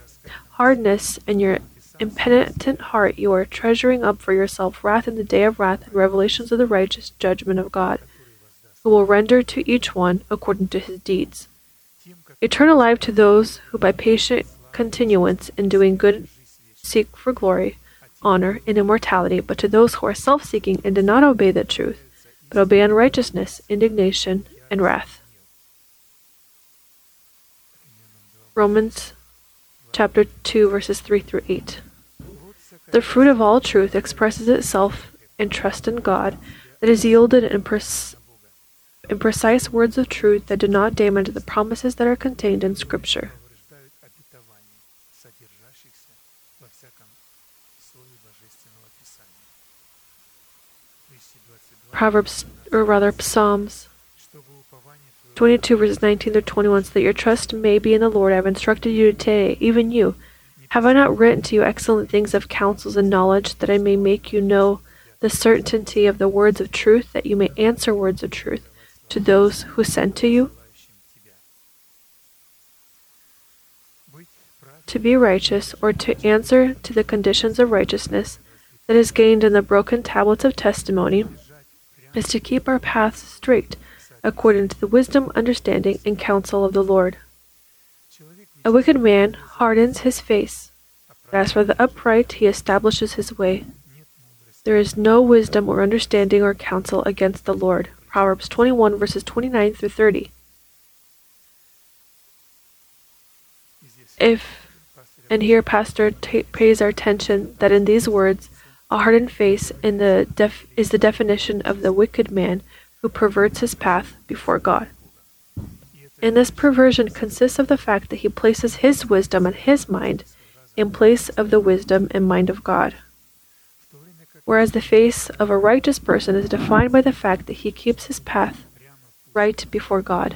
hardness and your impenitent heart, you are treasuring up for yourself wrath in the day of wrath and revelations of the righteous judgment of God, who will render to each one according to his deeds. Eternal life to those who by patient continuance in doing good seek for glory, honor, and immortality, but to those who are self seeking and do not obey the truth, but obey unrighteousness, indignation, and wrath. Romans chapter 2, verses 3 through 8. The fruit of all truth expresses itself in trust in God that is yielded in, pres- in precise words of truth that do not damage the promises that are contained in Scripture. Proverbs, or rather Psalms 22 verses 19 through 21 so that your trust may be in the Lord. I have instructed you today, even you. Have I not written to you excellent things of counsels and knowledge, that I may make you know the certainty of the words of truth, that you may answer words of truth to those who send to you? To be righteous, or to answer to the conditions of righteousness that is gained in the broken tablets of testimony, is to keep our paths straight, according to the wisdom, understanding, and counsel of the Lord. A wicked man hardens his face, but as for the upright, he establishes his way. There is no wisdom or understanding or counsel against the Lord. Proverbs 21, verses 29 through 30. If, and here Pastor t- pays our attention that in these words, a hardened face in the def- is the definition of the wicked man who perverts his path before God. And this perversion consists of the fact that he places his wisdom and his mind in place of the wisdom and mind of God. Whereas the face of a righteous person is defined by the fact that he keeps his path right before God.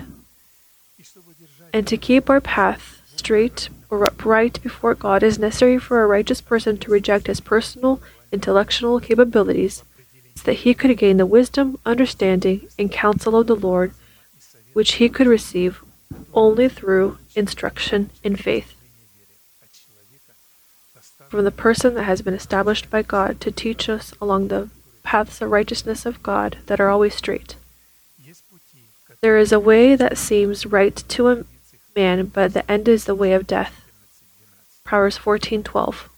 And to keep our path straight or upright before God is necessary for a righteous person to reject his personal intellectual capabilities so that he could gain the wisdom, understanding, and counsel of the Lord, which he could receive only through instruction in faith from the person that has been established by God to teach us along the paths of righteousness of God that are always straight. There is a way that seems right to a man, but the end is the way of death. Proverbs 14:12.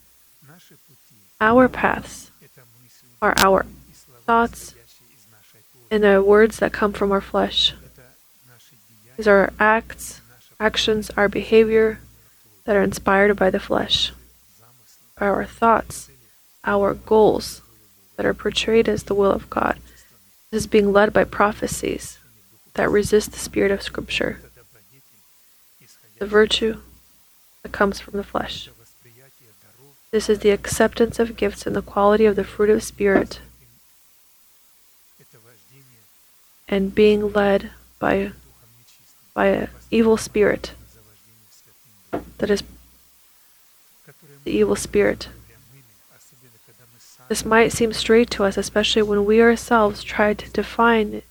Our paths are our thoughts and the words that come from our flesh. These are our acts, actions, our behavior that are inspired by the flesh, our thoughts, our goals that are portrayed as the will of God. This is being led by prophecies that resist the spirit of Scripture, the virtue that comes from the flesh. This is the acceptance of gifts and the quality of the fruit of Spirit and being led by, by an evil spirit that is the evil spirit. This might seem straight to us, especially when we ourselves try to define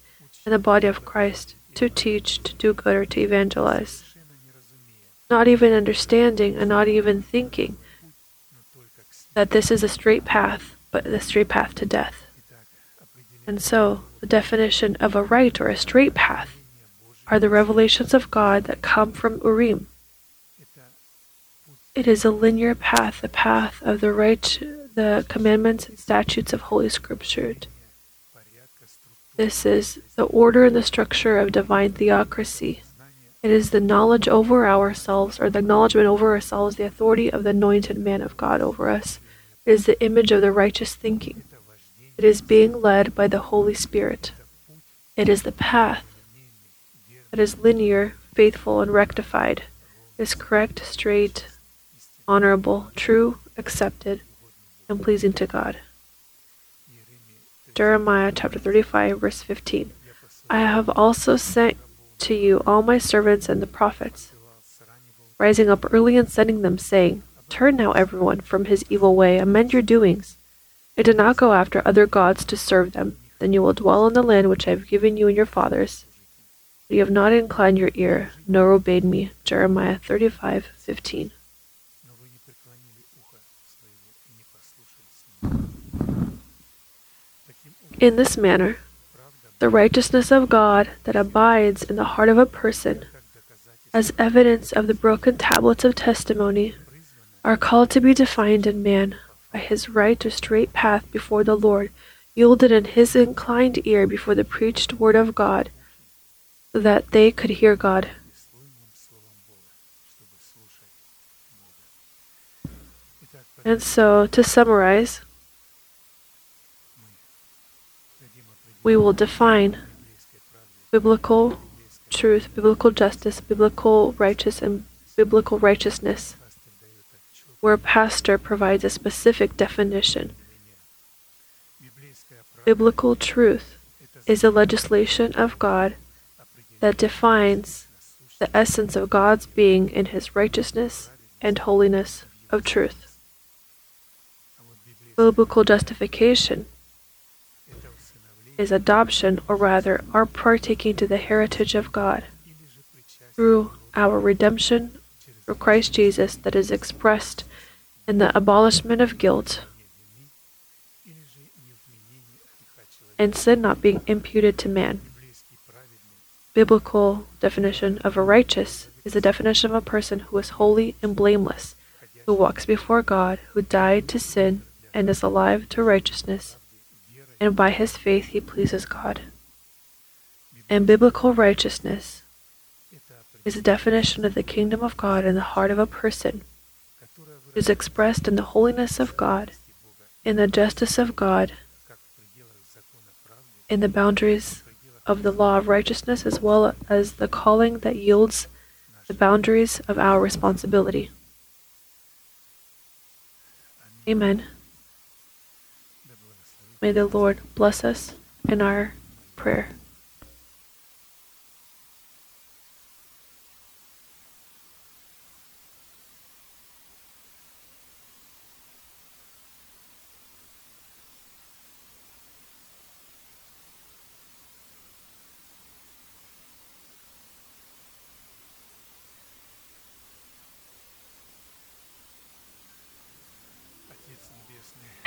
in the body of Christ to teach, to do good, or to evangelize. Not even understanding and not even thinking that this is a straight path, but the straight path to death. And so, the definition of a right or a straight path are the revelations of God that come from Urim. It is a linear path, the path of the right, the commandments and statutes of Holy Scripture. This is the order and the structure of divine theocracy. It is the knowledge over ourselves, or the acknowledgement over ourselves, the authority of the anointed man of God over us, it is the image of the righteous thinking. It is being led by the Holy Spirit. It is the path that is linear, faithful, and rectified, it is correct, straight, honorable, true, accepted, and pleasing to God. Jeremiah chapter 35, verse 15. I have also sent to you all my servants and the prophets, rising up early and sending them, saying, Turn now, everyone, from his evil way, amend your doings, and do not go after other gods to serve them. Then you will dwell in the land which I have given you and your fathers. But you have not inclined your ear, nor obeyed me. Jeremiah 35 15. In this manner, the righteousness of God that abides in the heart of a person, as evidence of the broken tablets of testimony are called to be defined in man by his right or straight path before the Lord, yielded in his inclined ear before the preached word of God, that they could hear God. And so, to summarize, we will define biblical truth, biblical justice, biblical righteousness, and biblical righteousness where pastor provides a specific definition. Biblical truth is the legislation of God that defines the essence of God's being in his righteousness and holiness of truth. Biblical justification is adoption, or rather, our partaking to the heritage of God through our redemption through Christ Jesus that is expressed and the abolishment of guilt, and sin not being imputed to man. Biblical definition of a righteous is the definition of a person who is holy and blameless, who walks before God, who died to sin and is alive to righteousness, and by his faith he pleases God. And biblical righteousness is the definition of the kingdom of God in the heart of a person is expressed in the holiness of God, in the justice of God, in the boundaries of the law of righteousness, as well as the calling that yields the boundaries of our responsibility. Amen. May the Lord bless us in our prayer.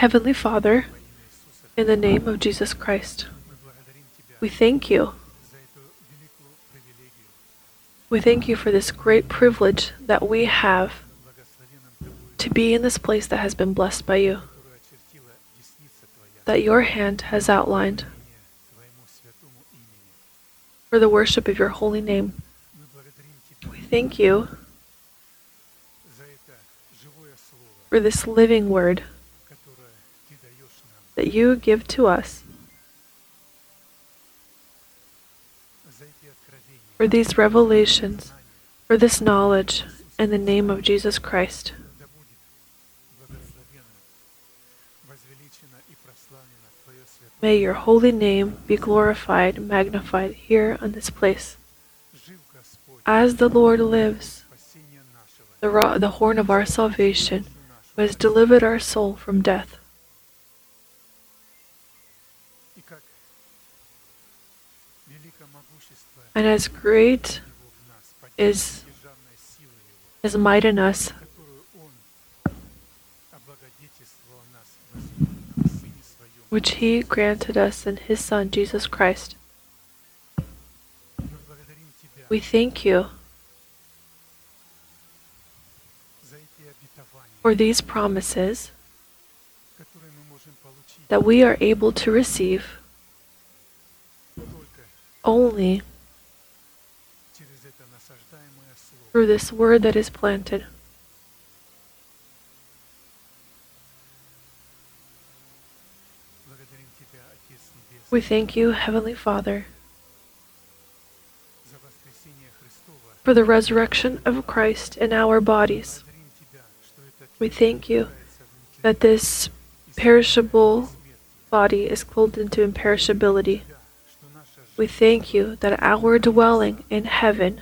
Heavenly Father, in the name of Jesus Christ, we thank you. We thank you for this great privilege that we have to be in this place that has been blessed by you, that your hand has outlined for the worship of your holy name. We thank you for this living word that you give to us. For these revelations, for this knowledge, in the name of Jesus Christ. May your holy name be glorified, magnified here on this place. As the Lord lives, the, the horn of our salvation, who has delivered our soul from death. And as great is His might in us, which He granted us in His Son, Jesus Christ. We thank you for these promises that we are able to receive only through this word that is planted. We thank you, Heavenly Father, for the resurrection of Christ in our bodies. We thank you that this perishable body is clothed into imperishability. We thank you that our dwelling in heaven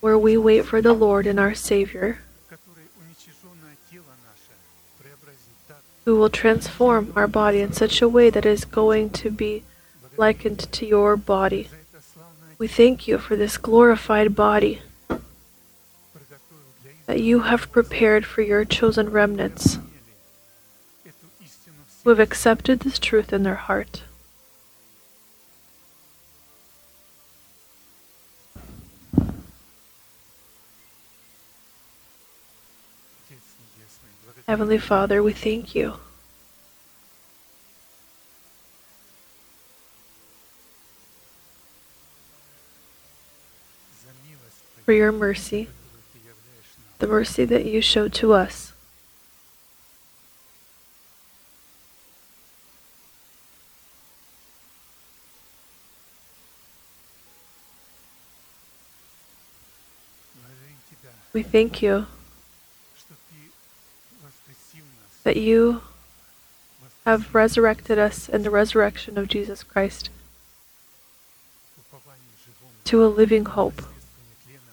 where we wait for the Lord and our Savior, who will transform our body in such a way that is going to be likened to your body. We thank you for this glorified body that you have prepared for your chosen remnants who have accepted this truth in their heart. Heavenly Father, we thank you. For your mercy, the mercy that you show to us. We thank you. that you have resurrected us in the resurrection of Jesus Christ to a living hope,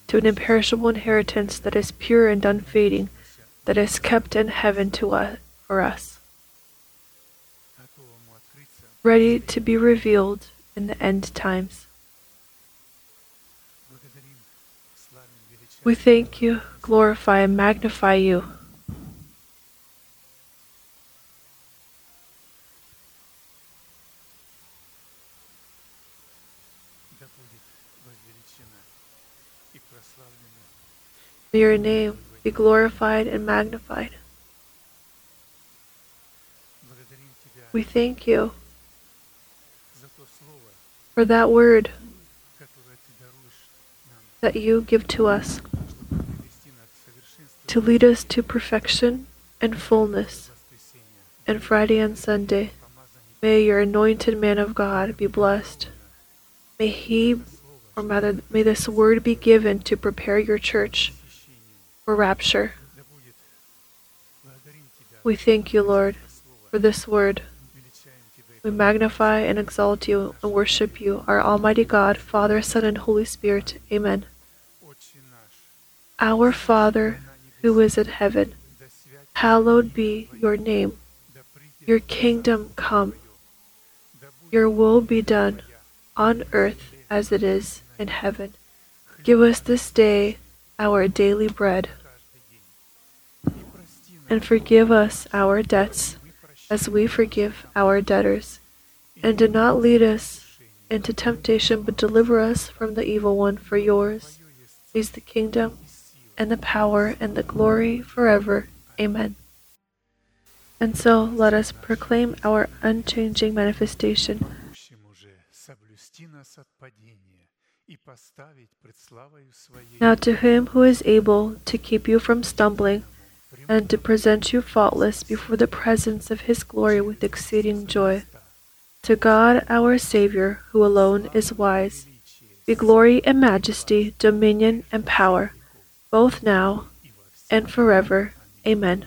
to an imperishable inheritance that is pure and unfading, that is kept in heaven to us, for us, ready to be revealed in the end times. We thank you, glorify, and magnify you May your name be glorified and magnified. We thank you for that word that you give to us to lead us to perfection and fullness. And Friday and Sunday, may your anointed man of God be blessed. May he, or rather, may this word be given to prepare your church for rapture. We thank you, Lord, for this word. We magnify and exalt you and worship you, our Almighty God, Father, Son, and Holy Spirit. Amen. Our Father, who is in heaven, hallowed be your name. Your kingdom come. Your will be done on earth as it is in heaven. Give us this day our daily bread. And forgive us our debts as we forgive our debtors. And do not lead us into temptation, but deliver us from the evil one. For yours is the kingdom, and the power, and the glory forever. Amen. And so let us proclaim our unchanging manifestation. Now to him who is able to keep you from stumbling, and to present you faultless before the presence of his glory with exceeding joy. To God our Savior, who alone is wise, be glory and majesty, dominion and power, both now and forever. Amen.